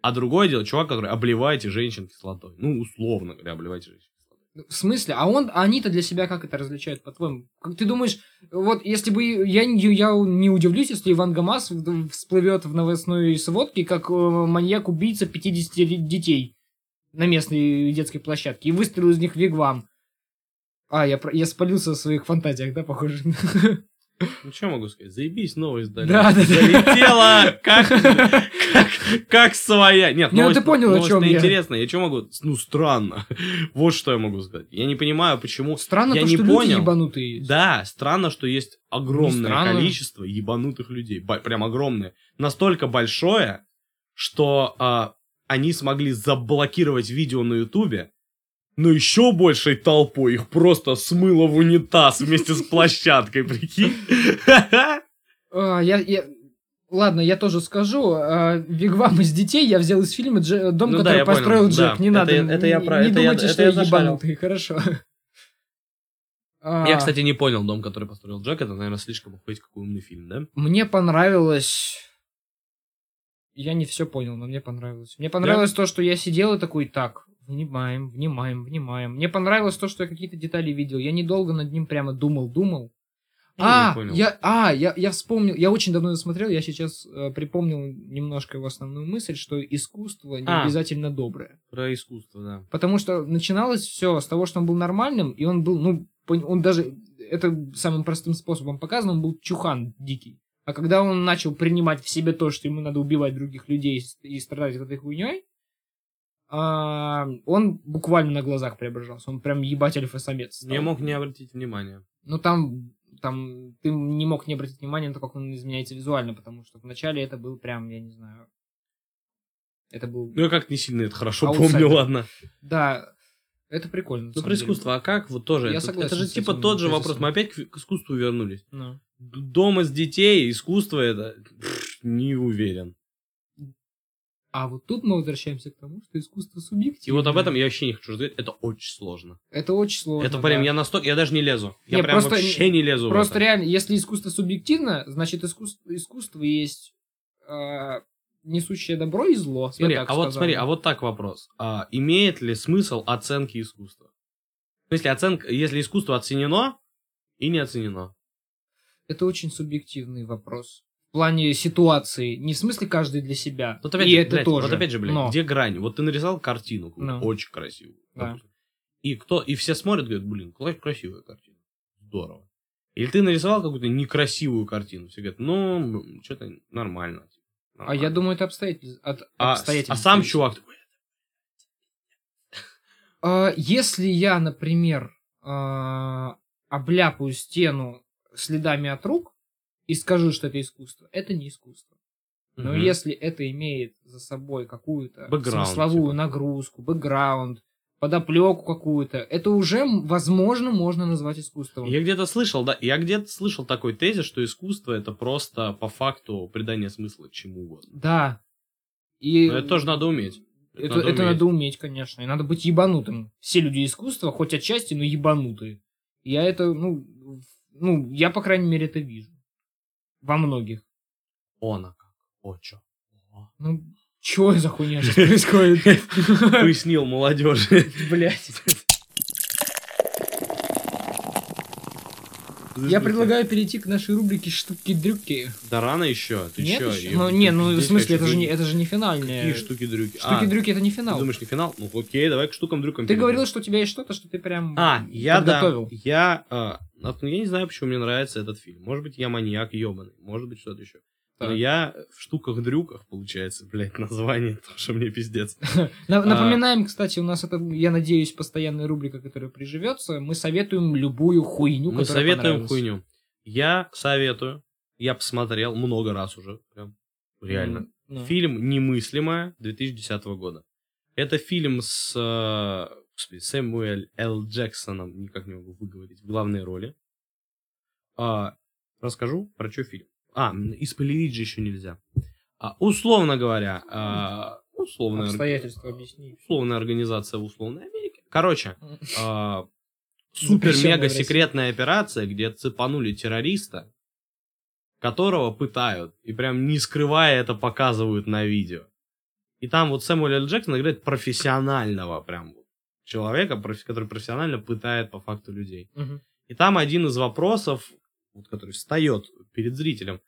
Speaker 1: А другое дело, чувак, который обливаете женщин кислотой. Ну, условно говоря, обливайте женщин кислотой.
Speaker 2: В смысле? А он, они-то для себя как это различают, по-твоему? Как ты думаешь, вот если бы я, я не удивлюсь, если Иван Гамас всплывет в новостной сводке как э, маньяк-убийца 50 ре- детей на местной детской площадке и выстрелил из них вигвам. А, я, про- я спалился в своих фантазиях, да, похоже?
Speaker 1: Ну, что могу сказать? Заебись, новость дали.
Speaker 2: Да, да.
Speaker 1: Залетела как, как, как своя. Нет,
Speaker 2: Не, ну
Speaker 1: новость,
Speaker 2: ты понял, о
Speaker 1: новость
Speaker 2: чем я.
Speaker 1: интересная. Я что могу? Ну, странно. Вот что я могу сказать. Я не понимаю, почему...
Speaker 2: Странно
Speaker 1: Я
Speaker 2: то,
Speaker 1: не
Speaker 2: что люди
Speaker 1: понял.
Speaker 2: ебанутые есть.
Speaker 1: Да, странно, что есть огромное количество ебанутых людей. Прям огромное. Настолько большое, что а, они смогли заблокировать видео на Ютубе, но еще большей толпой их просто смыло в унитаз вместе с площадкой, прикинь.
Speaker 2: А, я, я- Ладно, я тоже скажу. а, Вигвам из детей я взял из фильма Дже- «Дом,
Speaker 1: Ну да,
Speaker 2: который
Speaker 1: я понял,
Speaker 2: построил
Speaker 1: да.
Speaker 2: Джек». Не
Speaker 1: Это
Speaker 2: надо,
Speaker 1: я- это я
Speaker 2: не-
Speaker 1: про-
Speaker 2: не
Speaker 1: это я-
Speaker 2: думайте,
Speaker 1: это
Speaker 2: что
Speaker 1: я
Speaker 2: я ебанутый, хорошо. А,
Speaker 1: Я, кстати, не понял дом, который построил Джек. Это, наверное, слишком охуеть какой умный фильм, да?
Speaker 2: Мне понравилось... Я не все понял, но мне понравилось. Мне понравилось то, что я сидел и такой, так, внимаем, внимаем, внимаем. Мне понравилось то, что я какие-то детали видел. Я недолго над ним прямо думал, думал.
Speaker 1: Я
Speaker 2: а, я, а, я, я вспомнил, я очень давно смотрел, я сейчас э, припомнил немножко его основную мысль, что искусство не
Speaker 1: А.
Speaker 2: обязательно доброе.
Speaker 1: Про искусство, да.
Speaker 2: Потому что начиналось все с того, что он был нормальным, и он был, ну, он даже, это самым простым способом показано, он был чухан дикий. А когда он начал принимать в себе то, что ему надо убивать других людей и страдать этой хуйней, а, он буквально на глазах преображался. Он прям ебать альфа-самец. стал.
Speaker 1: Не мог не обратить внимания.
Speaker 2: Ну, там, там ты не мог не обратить внимания на то, как он изменяется визуально, потому что вначале это был прям, я не знаю... Это был...
Speaker 1: Ну, я как не сильно это хорошо
Speaker 2: Аутсайдер.
Speaker 1: помню, ладно.
Speaker 2: Да, это прикольно.
Speaker 1: Ну, про
Speaker 2: деле.
Speaker 1: искусство, а как вот тоже?
Speaker 2: Я
Speaker 1: это,
Speaker 2: согласен
Speaker 1: это же типа
Speaker 2: этим
Speaker 1: тот же
Speaker 2: тезисом.
Speaker 1: вопрос. Мы опять к, к искусству вернулись.
Speaker 2: Ну.
Speaker 1: Д- Дом из детей, искусство это... пф, не уверен.
Speaker 2: А вот тут мы возвращаемся к тому, что искусство
Speaker 1: И
Speaker 2: субъективно.
Speaker 1: вот об этом я вообще не хочу разговаривать. Это очень сложно.
Speaker 2: Это очень сложно.
Speaker 1: это прям,
Speaker 2: да.
Speaker 1: я настолько... Я даже не лезу. Я
Speaker 2: Не,
Speaker 1: прям
Speaker 2: просто-
Speaker 1: вообще не лезу в
Speaker 2: Просто реально, если искусство субъективно, значит искусство, искусство есть э, несущее добро и зло.
Speaker 1: Смотри, а вот
Speaker 2: сказал.
Speaker 1: смотри, а вот так вопрос. А, имеет ли смысл оценки искусства? В смысле, оценка, если искусство оценено и не оценено.
Speaker 2: Это очень субъективный вопрос. В плане ситуации. Не в смысле каждый для себя.
Speaker 1: Вот опять,
Speaker 2: и
Speaker 1: же,
Speaker 2: это
Speaker 1: блядь,
Speaker 2: тоже.
Speaker 1: вот опять же, блядь,
Speaker 2: Но.
Speaker 1: где грань? Вот ты нарисовал картину, какую-то,
Speaker 2: Ну.
Speaker 1: очень красивую.
Speaker 2: Да.
Speaker 1: допустим. И кто, и все смотрят, говорят, блин, какая красивая картина. Здорово. Или ты нарисовал какую-то некрасивую картину. Все говорят, ну, что-то нормально.
Speaker 2: А я думаю, это обстоятельств... от
Speaker 1: а,
Speaker 2: обстоятельств
Speaker 1: а сам чувак такой,
Speaker 2: А, Если я, например, а, обляпаю стену следами от рук и скажу, что это искусство, это не искусство. Но
Speaker 1: «Мгм».
Speaker 2: если это имеет за собой какую-то
Speaker 1: Бэкграунд,
Speaker 2: смысловую
Speaker 1: типа.
Speaker 2: нагрузку, бэкграунд, подоплеку какую-то, это уже, возможно, можно назвать искусством.
Speaker 1: Я где-то слышал, да, я где-то слышал такой тезис, что искусство это просто по факту придание смысла чему угодно.
Speaker 2: Да. И
Speaker 1: Но это тоже надо уметь.
Speaker 2: это, это надо уметь, конечно. И надо быть ебанутым. Все люди искусства, хоть отчасти, но ебанутые. Я это, ну, ну, я, по крайней мере, это вижу. Во многих.
Speaker 1: Она как. О, чё?
Speaker 2: Ну, чё за хуйня сейчас происходит?
Speaker 1: Пояснил молодежи.
Speaker 2: Блять. Я предлагаю перейти к нашей рубрике штуки-дрюки.
Speaker 1: Да рано еще. Ты
Speaker 2: Нет
Speaker 1: чё?
Speaker 2: еще? Ну, не, ну, в смысле, это же не, это же не финальное.
Speaker 1: Какие штуки-дрюки? А,
Speaker 2: Штуки-дрюки это не
Speaker 1: Ты
Speaker 2: финал.
Speaker 1: думаешь, не финал? Ну, окей, давай к штукам-дрюкам.
Speaker 2: Ты
Speaker 1: перейдем.
Speaker 2: говорил, что у тебя есть что-то, что ты прям
Speaker 1: А, я да. Я, а, вот я не знаю, почему мне нравится этот фильм. Может быть, я маньяк ебаный. Может быть, что-то еще. Но я в штуках-дрюках, получается, блядь, название тоже мне пиздец. А.
Speaker 2: Напоминаем, кстати, у нас это, я надеюсь, постоянная рубрика, которая приживется. Мы советуем любую хуйню,
Speaker 1: Мы советуем хуйню. Я советую. Я посмотрел много раз уже. Прям реально.
Speaker 2: Ну.
Speaker 1: Фильм «Немыслимое» 2010 года. Это фильм с э, господи, Сэмюэль Л. Джексоном, никак не могу выговорить, в главной роли. А, расскажу, про что фильм. А, м, и спойлерить же еще нельзя. А, условно говоря, а, условная,
Speaker 2: Обстоятельства объясни.
Speaker 1: условная организация в условной Америке. Короче, а,
Speaker 2: Запрещенная в
Speaker 1: супер-мега
Speaker 2: России.
Speaker 1: секретная операция, где цепанули террориста, которого пытают, и прям не скрывая это показывают на видео. И там вот Сэмюэл Л. Джексон играет профессионального прям вот человека, который профессионально пытает по факту людей.
Speaker 2: Мгм.
Speaker 1: И там один из вопросов, вот, который встает перед зрителем,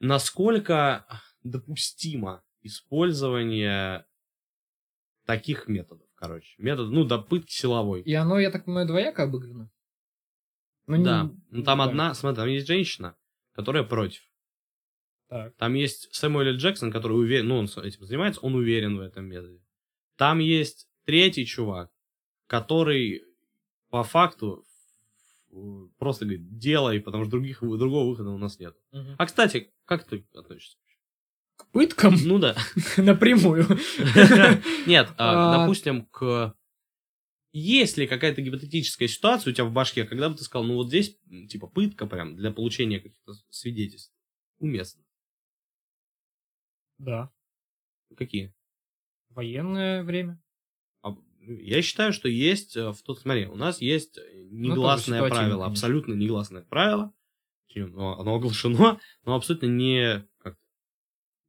Speaker 1: насколько допустимо использование таких методов, короче. Метод, ну, до пытки силовой.
Speaker 2: И оно, я так понимаю, двояко обыграно. Ну, не-
Speaker 1: Да. Ну, там
Speaker 2: да.
Speaker 1: одна, смотри, там есть женщина, которая против.
Speaker 2: Так.
Speaker 1: Там есть Сэмюэл. Джексон, который уверен, ну, он этим занимается, он уверен в этом методе. Там есть третий чувак, который по факту э, просто говорит, делай, потому что других, другого выхода у нас нет.
Speaker 2: Мгм.
Speaker 1: А, кстати, как ты относишься?
Speaker 2: К пыткам
Speaker 1: Ну да.
Speaker 2: напрямую.
Speaker 1: Нет, а,
Speaker 2: А.
Speaker 1: допустим, к... Есть ли какая-то гипотетическая ситуация у тебя в башке, когда бы ты сказал, ну вот здесь, типа, пытка прям для получения каких-то свидетельств уместно?
Speaker 2: Да.
Speaker 1: Какие?
Speaker 2: Военное время.
Speaker 1: Я считаю, что есть э, в тот... Смотри, у нас есть э, негласное
Speaker 2: ситуативно,
Speaker 1: правило, абсолютно негласное правило. Точнее, Оно, оно оглашено, но абсолютно не... Как,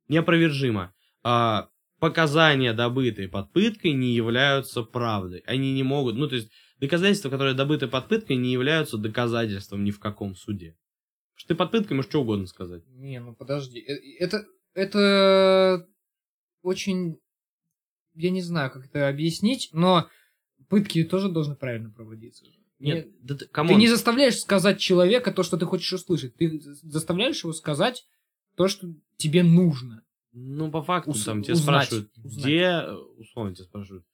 Speaker 1: неопровержимо. А, показания, добытые под пыткой, не являются правдой. Они не могут... Ну, то есть, доказательства, которые добыты под пыткой, не являются доказательством ни в каком суде. Потому что ты под пыткой можешь что угодно сказать.
Speaker 2: Не, ну подожди. Э, Это, это очень... Я не знаю, как это объяснить, но пытки тоже должны правильно проводиться.
Speaker 1: Нет,
Speaker 2: Не-
Speaker 1: да ты,
Speaker 2: не заставляешь сказать человека то, что ты хочешь услышать. Ты заставляешь его сказать то, что тебе нужно.
Speaker 1: Ну, по факту,
Speaker 2: Ус-
Speaker 1: там тебя
Speaker 2: узнать,
Speaker 1: спрашивают,
Speaker 2: узнать.
Speaker 1: где, условно тебя спрашивают,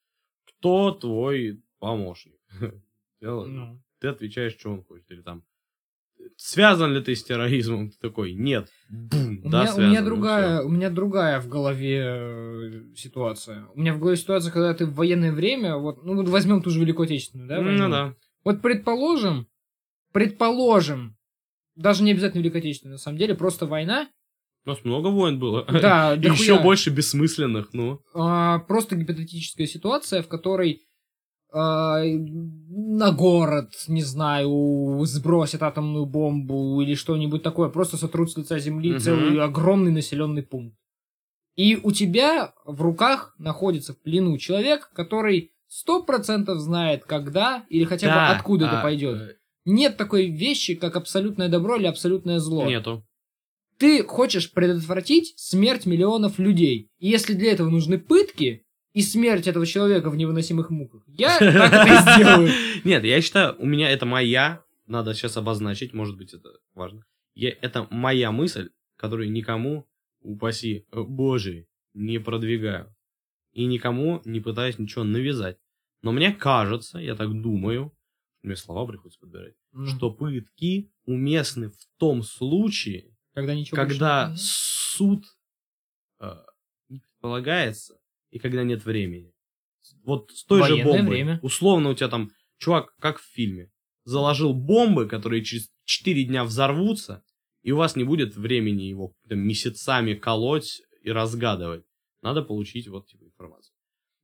Speaker 1: кто твой помощник?
Speaker 2: Ну.
Speaker 1: Ты отвечаешь, что он хочет, или там, связан ли ты с терроризмом? Ты такой, нет. Бум,
Speaker 2: У,
Speaker 1: да,
Speaker 2: меня, у, меня другая, у меня другая в голове э, ситуация. У меня в голове ситуация, когда ты в военное время, вот, ну вот возьмем ту же Великую Отечественную, да? войну.
Speaker 1: Ну да.
Speaker 2: Вот предположим, предположим, даже не обязательно Великая Отечественная, на самом деле, просто война.
Speaker 1: У нас много войн было.
Speaker 2: Да,
Speaker 1: И еще больше бессмысленных, ну.
Speaker 2: А, просто гипотетическая ситуация, в которой на город, не знаю, сбросят атомную бомбу или что-нибудь такое, просто сотрут с лица земли
Speaker 1: Мгм.
Speaker 2: целый огромный населенный пункт. И у тебя в руках находится в плену человек, который сто процентов знает, когда или хотя бы
Speaker 1: Да,
Speaker 2: откуда это
Speaker 1: а,
Speaker 2: пойдет.
Speaker 1: э,
Speaker 2: Нет такой вещи, как абсолютное добро или абсолютное зло.
Speaker 1: Нету.
Speaker 2: Ты хочешь предотвратить смерть миллионов людей. И если для этого нужны пытки и смерть этого человека в невыносимых муках, я так это и сделаю.
Speaker 1: Нет, я считаю, у меня это моя, надо сейчас обозначить, может быть, это важно. Я, это моя мысль, которую никому, упаси, э, боже, не продвигаю. И никому не пытаюсь ничего навязать. Но мне кажется, я так думаю, мне слова приходится подбирать, что пытки уместны в том случае,
Speaker 2: когда ничего
Speaker 1: когда
Speaker 2: больше-
Speaker 1: суд э, не предполагается и когда нет времени. Вот с той же
Speaker 2: Военное
Speaker 1: бомбой.
Speaker 2: время.
Speaker 1: Условно у тебя там чувак, как в фильме, заложил бомбы, которые через 4 дня взорвутся, и у вас не будет времени его там, месяцами колоть и разгадывать. Надо получить вот типа информацию.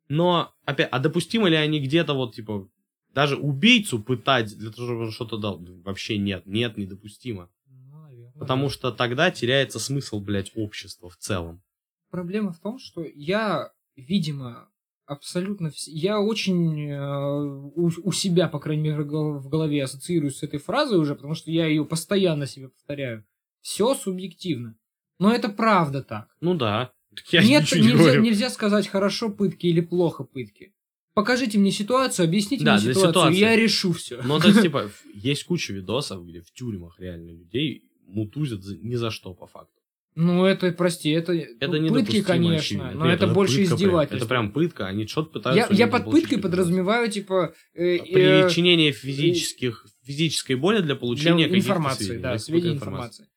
Speaker 1: Но, опять, а допустимо ли они где-то вот типа даже убийцу пытать для того, чтобы он что-то дал? Вообще нет, нет, недопустимо.
Speaker 2: Ну, наверное.
Speaker 1: Потому что тогда теряется смысл, блядь, общества в целом.
Speaker 2: Проблема в том, что я, видимо, абсолютно... вс- Я очень э, у, у себя, по крайней мере, в гол- в голове ассоциируюсь с этой фразой уже, потому что я ее постоянно себе повторяю. Все субъективно. Но это правда так.
Speaker 1: Ну да. Так Я
Speaker 2: Нет,
Speaker 1: не
Speaker 2: нельзя,
Speaker 1: говорю.
Speaker 2: нельзя сказать, хорошо пытки или плохо пытки. Покажите мне ситуацию, объясните
Speaker 1: Да,
Speaker 2: мне ситуацию,
Speaker 1: ситуации.
Speaker 2: я решу все.
Speaker 1: Ну, то есть, типа, есть куча видосов, где в тюрьмах реально людей мутузят ни за что, по факту.
Speaker 2: Ну, это, прости, это,
Speaker 1: Это
Speaker 2: ну, пытки, конечно,
Speaker 1: очевидно.
Speaker 2: но
Speaker 1: Нет,
Speaker 2: это, больше
Speaker 1: пытка прям.
Speaker 2: издевательство.
Speaker 1: Это прям пытка, они что-то
Speaker 2: я,
Speaker 1: пытаются...
Speaker 2: я
Speaker 1: людям
Speaker 2: под пыткой подразумеваю, типа... э, э,
Speaker 1: Причинение физических, физической боли для
Speaker 2: для
Speaker 1: получения каких-то
Speaker 2: информации,
Speaker 1: сведений,
Speaker 2: да,
Speaker 1: какой-то
Speaker 2: сведения информации.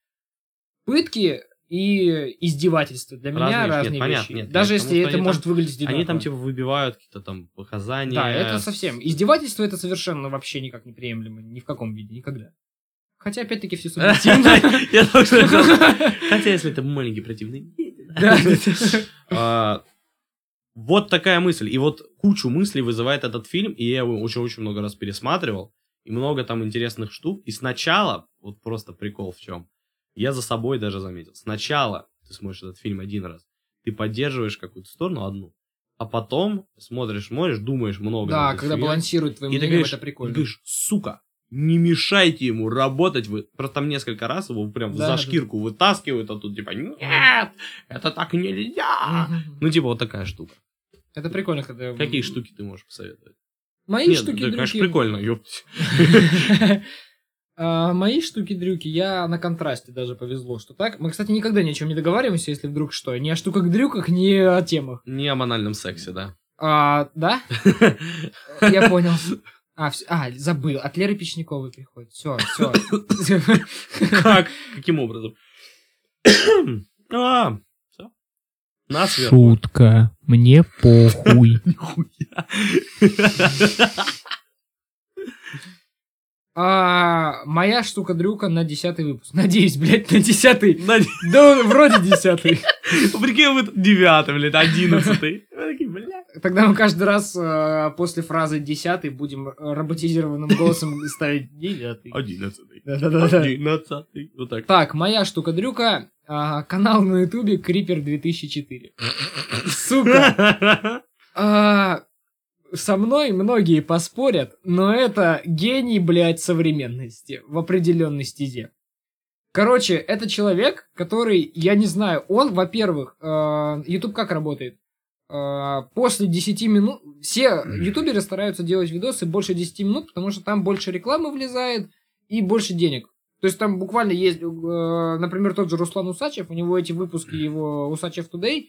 Speaker 2: Пытки и издевательства для меня
Speaker 1: Разные вещи.
Speaker 2: разные
Speaker 1: Нет, понятно,
Speaker 2: вещи.
Speaker 1: нет,
Speaker 2: Даже
Speaker 1: нет,
Speaker 2: если это может
Speaker 1: там-
Speaker 2: выглядеть одинаково.
Speaker 1: Они там, типа, выбивают какие-то там показания.
Speaker 2: Да, это совсем. Издевательство это совершенно вообще никак не приемлемо. Ни в каком виде, никогда. Хотя, опять-таки, все субъективно.
Speaker 1: Я Хотя, если это маленький противный. А, Вот такая мысль. И вот кучу мыслей вызывает этот фильм, и я его очень-очень много раз пересматривал, и много там интересных штук. И сначала, вот просто прикол в чем, я за собой даже заметил. Сначала ты смотришь этот фильм один раз, ты поддерживаешь какую-то сторону одну, а потом смотришь, смотришь, думаешь много.
Speaker 2: Да, когда балансирует твоим
Speaker 1: ты
Speaker 2: мнением,
Speaker 1: говоришь,
Speaker 2: это
Speaker 1: и
Speaker 2: прикольно.
Speaker 1: говоришь, сука, не мешайте ему работать. Вы просто там несколько раз его прям
Speaker 2: Да,
Speaker 1: за
Speaker 2: да.
Speaker 1: шкирку вытаскивают, а тут типа, нет, это так нельзя. Ну, типа, вот такая штука.
Speaker 2: Это прикольно, когда...
Speaker 1: Какие штуки ты можешь посоветовать?
Speaker 2: Мои
Speaker 1: Нет,
Speaker 2: штуки
Speaker 1: да, конечно,
Speaker 2: дрюки.
Speaker 1: прикольно, ёпть.
Speaker 2: А, Мои штуки-дрюки, я на контрасте даже повезло, что так. Мы, кстати, никогда ни о чем не договариваемся, если вдруг что. Ни о штуках-дрюках, ни о темах.
Speaker 1: Не о банальном сексе, да.
Speaker 2: А, да? Я понял. А, всё- а, забыл. От Леры Печниковой приходит. Все, все.
Speaker 1: Как? Каким образом? А, все. Нас.
Speaker 2: Шутка. Мне похуй. А, моя штука-дрюка на десятый выпуск. Надеюсь, блядь, на десятый. Да, вроде десятый.
Speaker 1: Прикинь, вы девятый, блядь, одиннадцатый.
Speaker 2: Тогда мы каждый раз э, после фразы десятый будем э, роботизированным голосом ставить девятый.
Speaker 1: Одиннадцатый.
Speaker 2: Да-да-да.
Speaker 1: Одиннадцатый. Вот так.
Speaker 2: Так, моя штука-дрюка. а, канал на ютубе Крипер 2004. Сука. А, со мной многие поспорят, но это гений, блядь, современности в определенной стезе. Короче, это человек, который, я не знаю, он, во-первых, э, YouTube как работает? Э, После 10 минут, все ютуберы стараются делать видосы больше 10 минут, потому что там больше рекламы влезает и больше денег. То есть там буквально есть, э, например, тот же Руслан Усачев, у него эти выпуски его Усачев Today,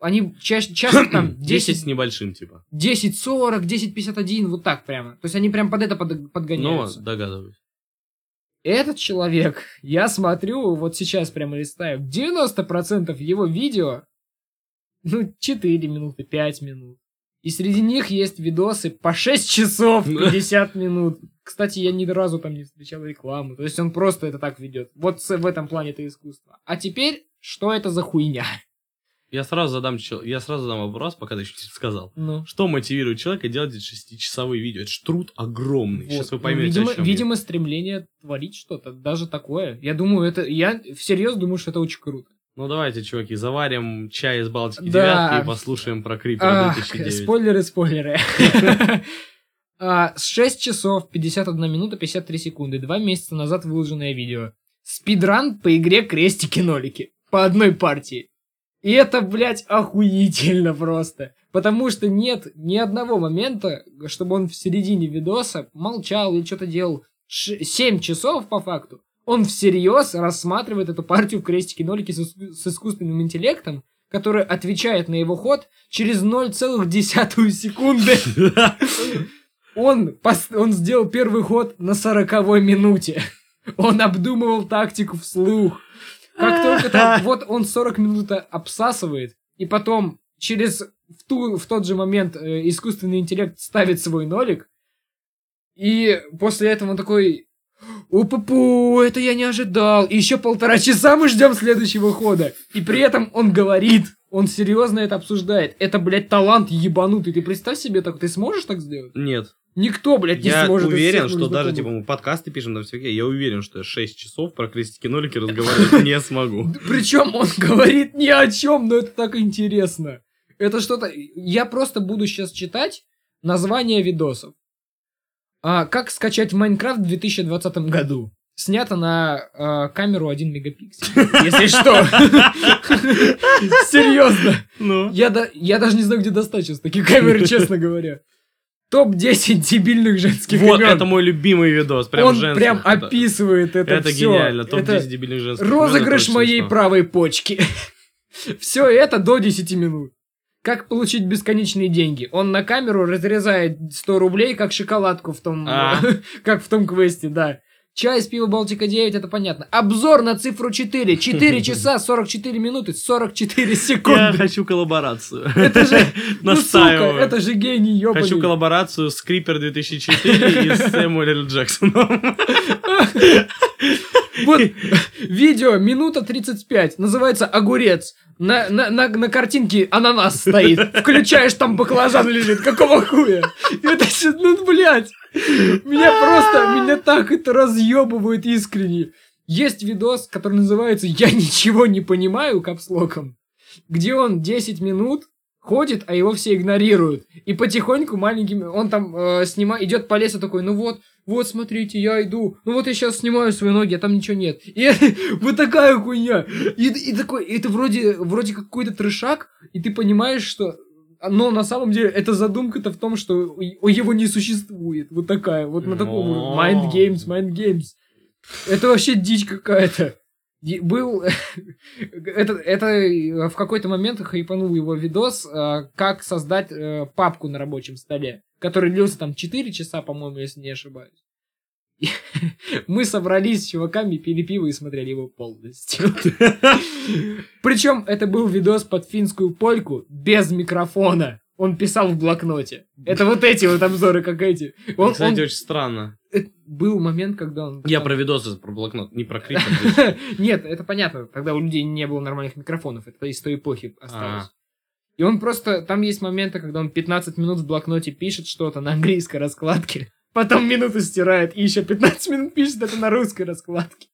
Speaker 2: они чаще, часто там
Speaker 1: 10
Speaker 2: 10,
Speaker 1: с небольшим, типа.
Speaker 2: 10.40, 10.51, вот так прямо. То есть они прям под это под-
Speaker 1: Ну,
Speaker 2: подгоняются.
Speaker 1: догадываюсь.
Speaker 2: Этот человек, я смотрю, вот сейчас прямо листаю, 90% его видео, ну, 4 минуты, 5 минут. И среди них есть видосы по 6 часов 50 минут. Кстати, я ни разу там не встречал рекламу. То есть он просто это так ведет. Вот в этом плане это искусство. А теперь, что это за хуйня?
Speaker 1: Я сразу задам, я сразу задам вопрос, пока ты еще не сказал.
Speaker 2: Ну,
Speaker 1: Что мотивирует человека делать эти шестичасовые видео? Это ж труд огромный.
Speaker 2: вот.
Speaker 1: Сейчас вы поймете,
Speaker 2: видимо,
Speaker 1: о чем я.
Speaker 2: видимо, стремление творить что-то, даже такое. Я думаю, это, я всерьез думаю, что это очень круто.
Speaker 1: Ну давайте, чуваки, заварим чай из Балтики
Speaker 2: Да.
Speaker 1: девятки и послушаем про Крипера
Speaker 2: Ах,
Speaker 1: 2009.
Speaker 2: спойлеры, спойлеры. А, с 6 часов 51 минута 53 секунды. Два месяца назад выложенное видео. Спидран по игре крестики-нолики. По одной партии. И это, блядь, охуительно просто. Потому что нет ни одного момента, чтобы он в середине видоса молчал или что-то делал. 7 часов, по факту, он всерьез рассматривает эту партию в крестики-нолики с, с искусственным интеллектом, который отвечает на его ход через 0,1 секунды. Он, он сделал первый ход на 40 минуте. Он обдумывал тактику вслух. Как только там, вот он 40 минут обсасывает, и потом через в, ту, в тот же момент э, искусственный интеллект ставит свой нолик, и после этого он такой, Опа-пу, это я не ожидал. И еще полтора часа мы ждем следующего хода. И при этом он говорит, он серьезно это обсуждает. Это, блядь, талант ебанутый. Ты представь себе так, ты сможешь так сделать?
Speaker 1: Нет.
Speaker 2: Никто, блядь, не
Speaker 1: Я
Speaker 2: сможет. из
Speaker 1: уверен, что даже, типа, мы подкасты пишем там всякие, я уверен, что я 6 часов про крестики-нолики разговаривать не смогу.
Speaker 2: Причем он говорит ни о чем, но это так интересно. Это что-то... Я просто буду сейчас читать название видосов. А, как скачать Майнкрафт в 2020 году? Снято на а, камеру 1 мегапиксель. Если что. Серьезно.
Speaker 1: Ну.
Speaker 2: Я, я даже не знаю, где достать сейчас такие камеры, честно говоря. Топ-10 дебильных женских
Speaker 1: Вот,
Speaker 2: имен.
Speaker 1: это мой любимый видос. Прям
Speaker 2: Он
Speaker 1: женский.
Speaker 2: прям описывает это,
Speaker 1: Это
Speaker 2: всё.
Speaker 1: гениально. Топ-10
Speaker 2: Это
Speaker 1: дебильных женских имен, это
Speaker 2: розыгрыш
Speaker 1: очень
Speaker 2: моей
Speaker 1: смешно.
Speaker 2: правой почки. Все это до 10 минут. Как получить бесконечные деньги? Он на камеру разрезает 100 рублей, как шоколадку в том,
Speaker 1: А.
Speaker 2: как в том квесте, да. Чай с пива Балтика 9, это понятно. Обзор на цифру 4. 4 часа 44 минуты 44
Speaker 1: Я
Speaker 2: секунды.
Speaker 1: хочу коллаборацию.
Speaker 2: Это же, ну сука, это же гений, ёбаный.
Speaker 1: Хочу коллаборацию с Крипер 2004 и с Сэмюэлем Джексоном.
Speaker 2: Вот видео минута 35, называется «Огурец». На, на, на, на картинке ананас стоит. Включаешь, там баклажан лежит. Какого хуя? Это же, ну, блядь. Меня просто, меня так это разъебывает искренне. Есть видос, который называется «Я ничего не понимаю» капслоком, где он 10 минут ходит, а его все игнорируют. И потихоньку маленькими... Он там э, снимает, идет по лесу такой, ну вот, вот, смотрите, я иду. Ну вот я сейчас снимаю свои ноги, а там ничего нет. И вот такая хуйня. И, и такой, это вроде, вроде какой-то трешак, и ты понимаешь, что... Но на самом деле эта задумка-то в том, что его не существует. Вот такая, вот на таком уровне. Mind games, mind games. Это вообще дичь какая-то. Был... это, это в какой-то момент хайпанул его видос, э, как создать э, папку на рабочем столе, который длился там 4 часа, по-моему, если не ошибаюсь. И Мы собрались с чуваками, пили пиво и смотрели его полностью. Причем это был видос под финскую польку без микрофона. Он писал в блокноте. Это вот эти вот обзоры, как эти. Он,
Speaker 1: Кстати,
Speaker 2: он-
Speaker 1: очень странно.
Speaker 2: э, Был момент, когда он...
Speaker 1: Я про видосы, про блокнот, не про Крипер.
Speaker 2: Нет, это понятно. Тогда у людей не было нормальных микрофонов. Это из той эпохи осталось. И он просто... Там есть моменты, когда он 15 минут в блокноте пишет что-то на английской раскладке. Потом минуту стирает. И еще 15 минут пишет это на русской раскладке.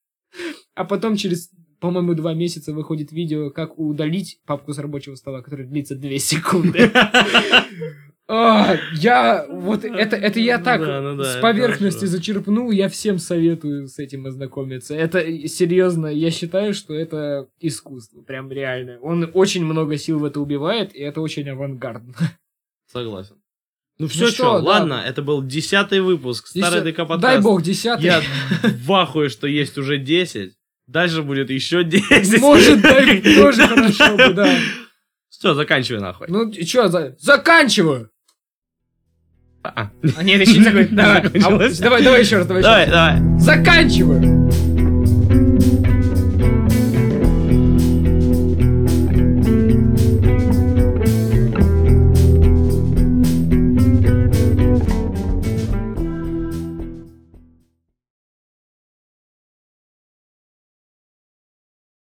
Speaker 2: А потом через, по-моему, два месяца выходит видео, как удалить папку с рабочего стола, которая длится 2 секунды. А, Я вот это, это я так
Speaker 1: Да, ну да,
Speaker 2: с поверхности
Speaker 1: хорошо.
Speaker 2: зачерпнул, я всем советую с этим ознакомиться. Это серьезно, я считаю, что это искусство, прям реально. Он очень много сил в это убивает, и это очень авангардно.
Speaker 1: Согласен. Ну все,
Speaker 2: что,
Speaker 1: что,
Speaker 2: да.
Speaker 1: ладно, это был десятый выпуск Старый
Speaker 2: Десят-
Speaker 1: ДК подкаст.
Speaker 2: Дай бог, десятый.
Speaker 1: Я в ахуе, что есть уже 10. Дальше будет еще 10.
Speaker 2: Может, дай тоже хорошо бы, да.
Speaker 1: Все, заканчивай нахуй.
Speaker 2: Ну, чё, за... заканчиваю!
Speaker 1: А,
Speaker 2: нет, еще не закончил. Давай, давай, давай еще раз, давай еще
Speaker 1: Давай,
Speaker 2: раз.
Speaker 1: давай.
Speaker 2: Заканчиваю!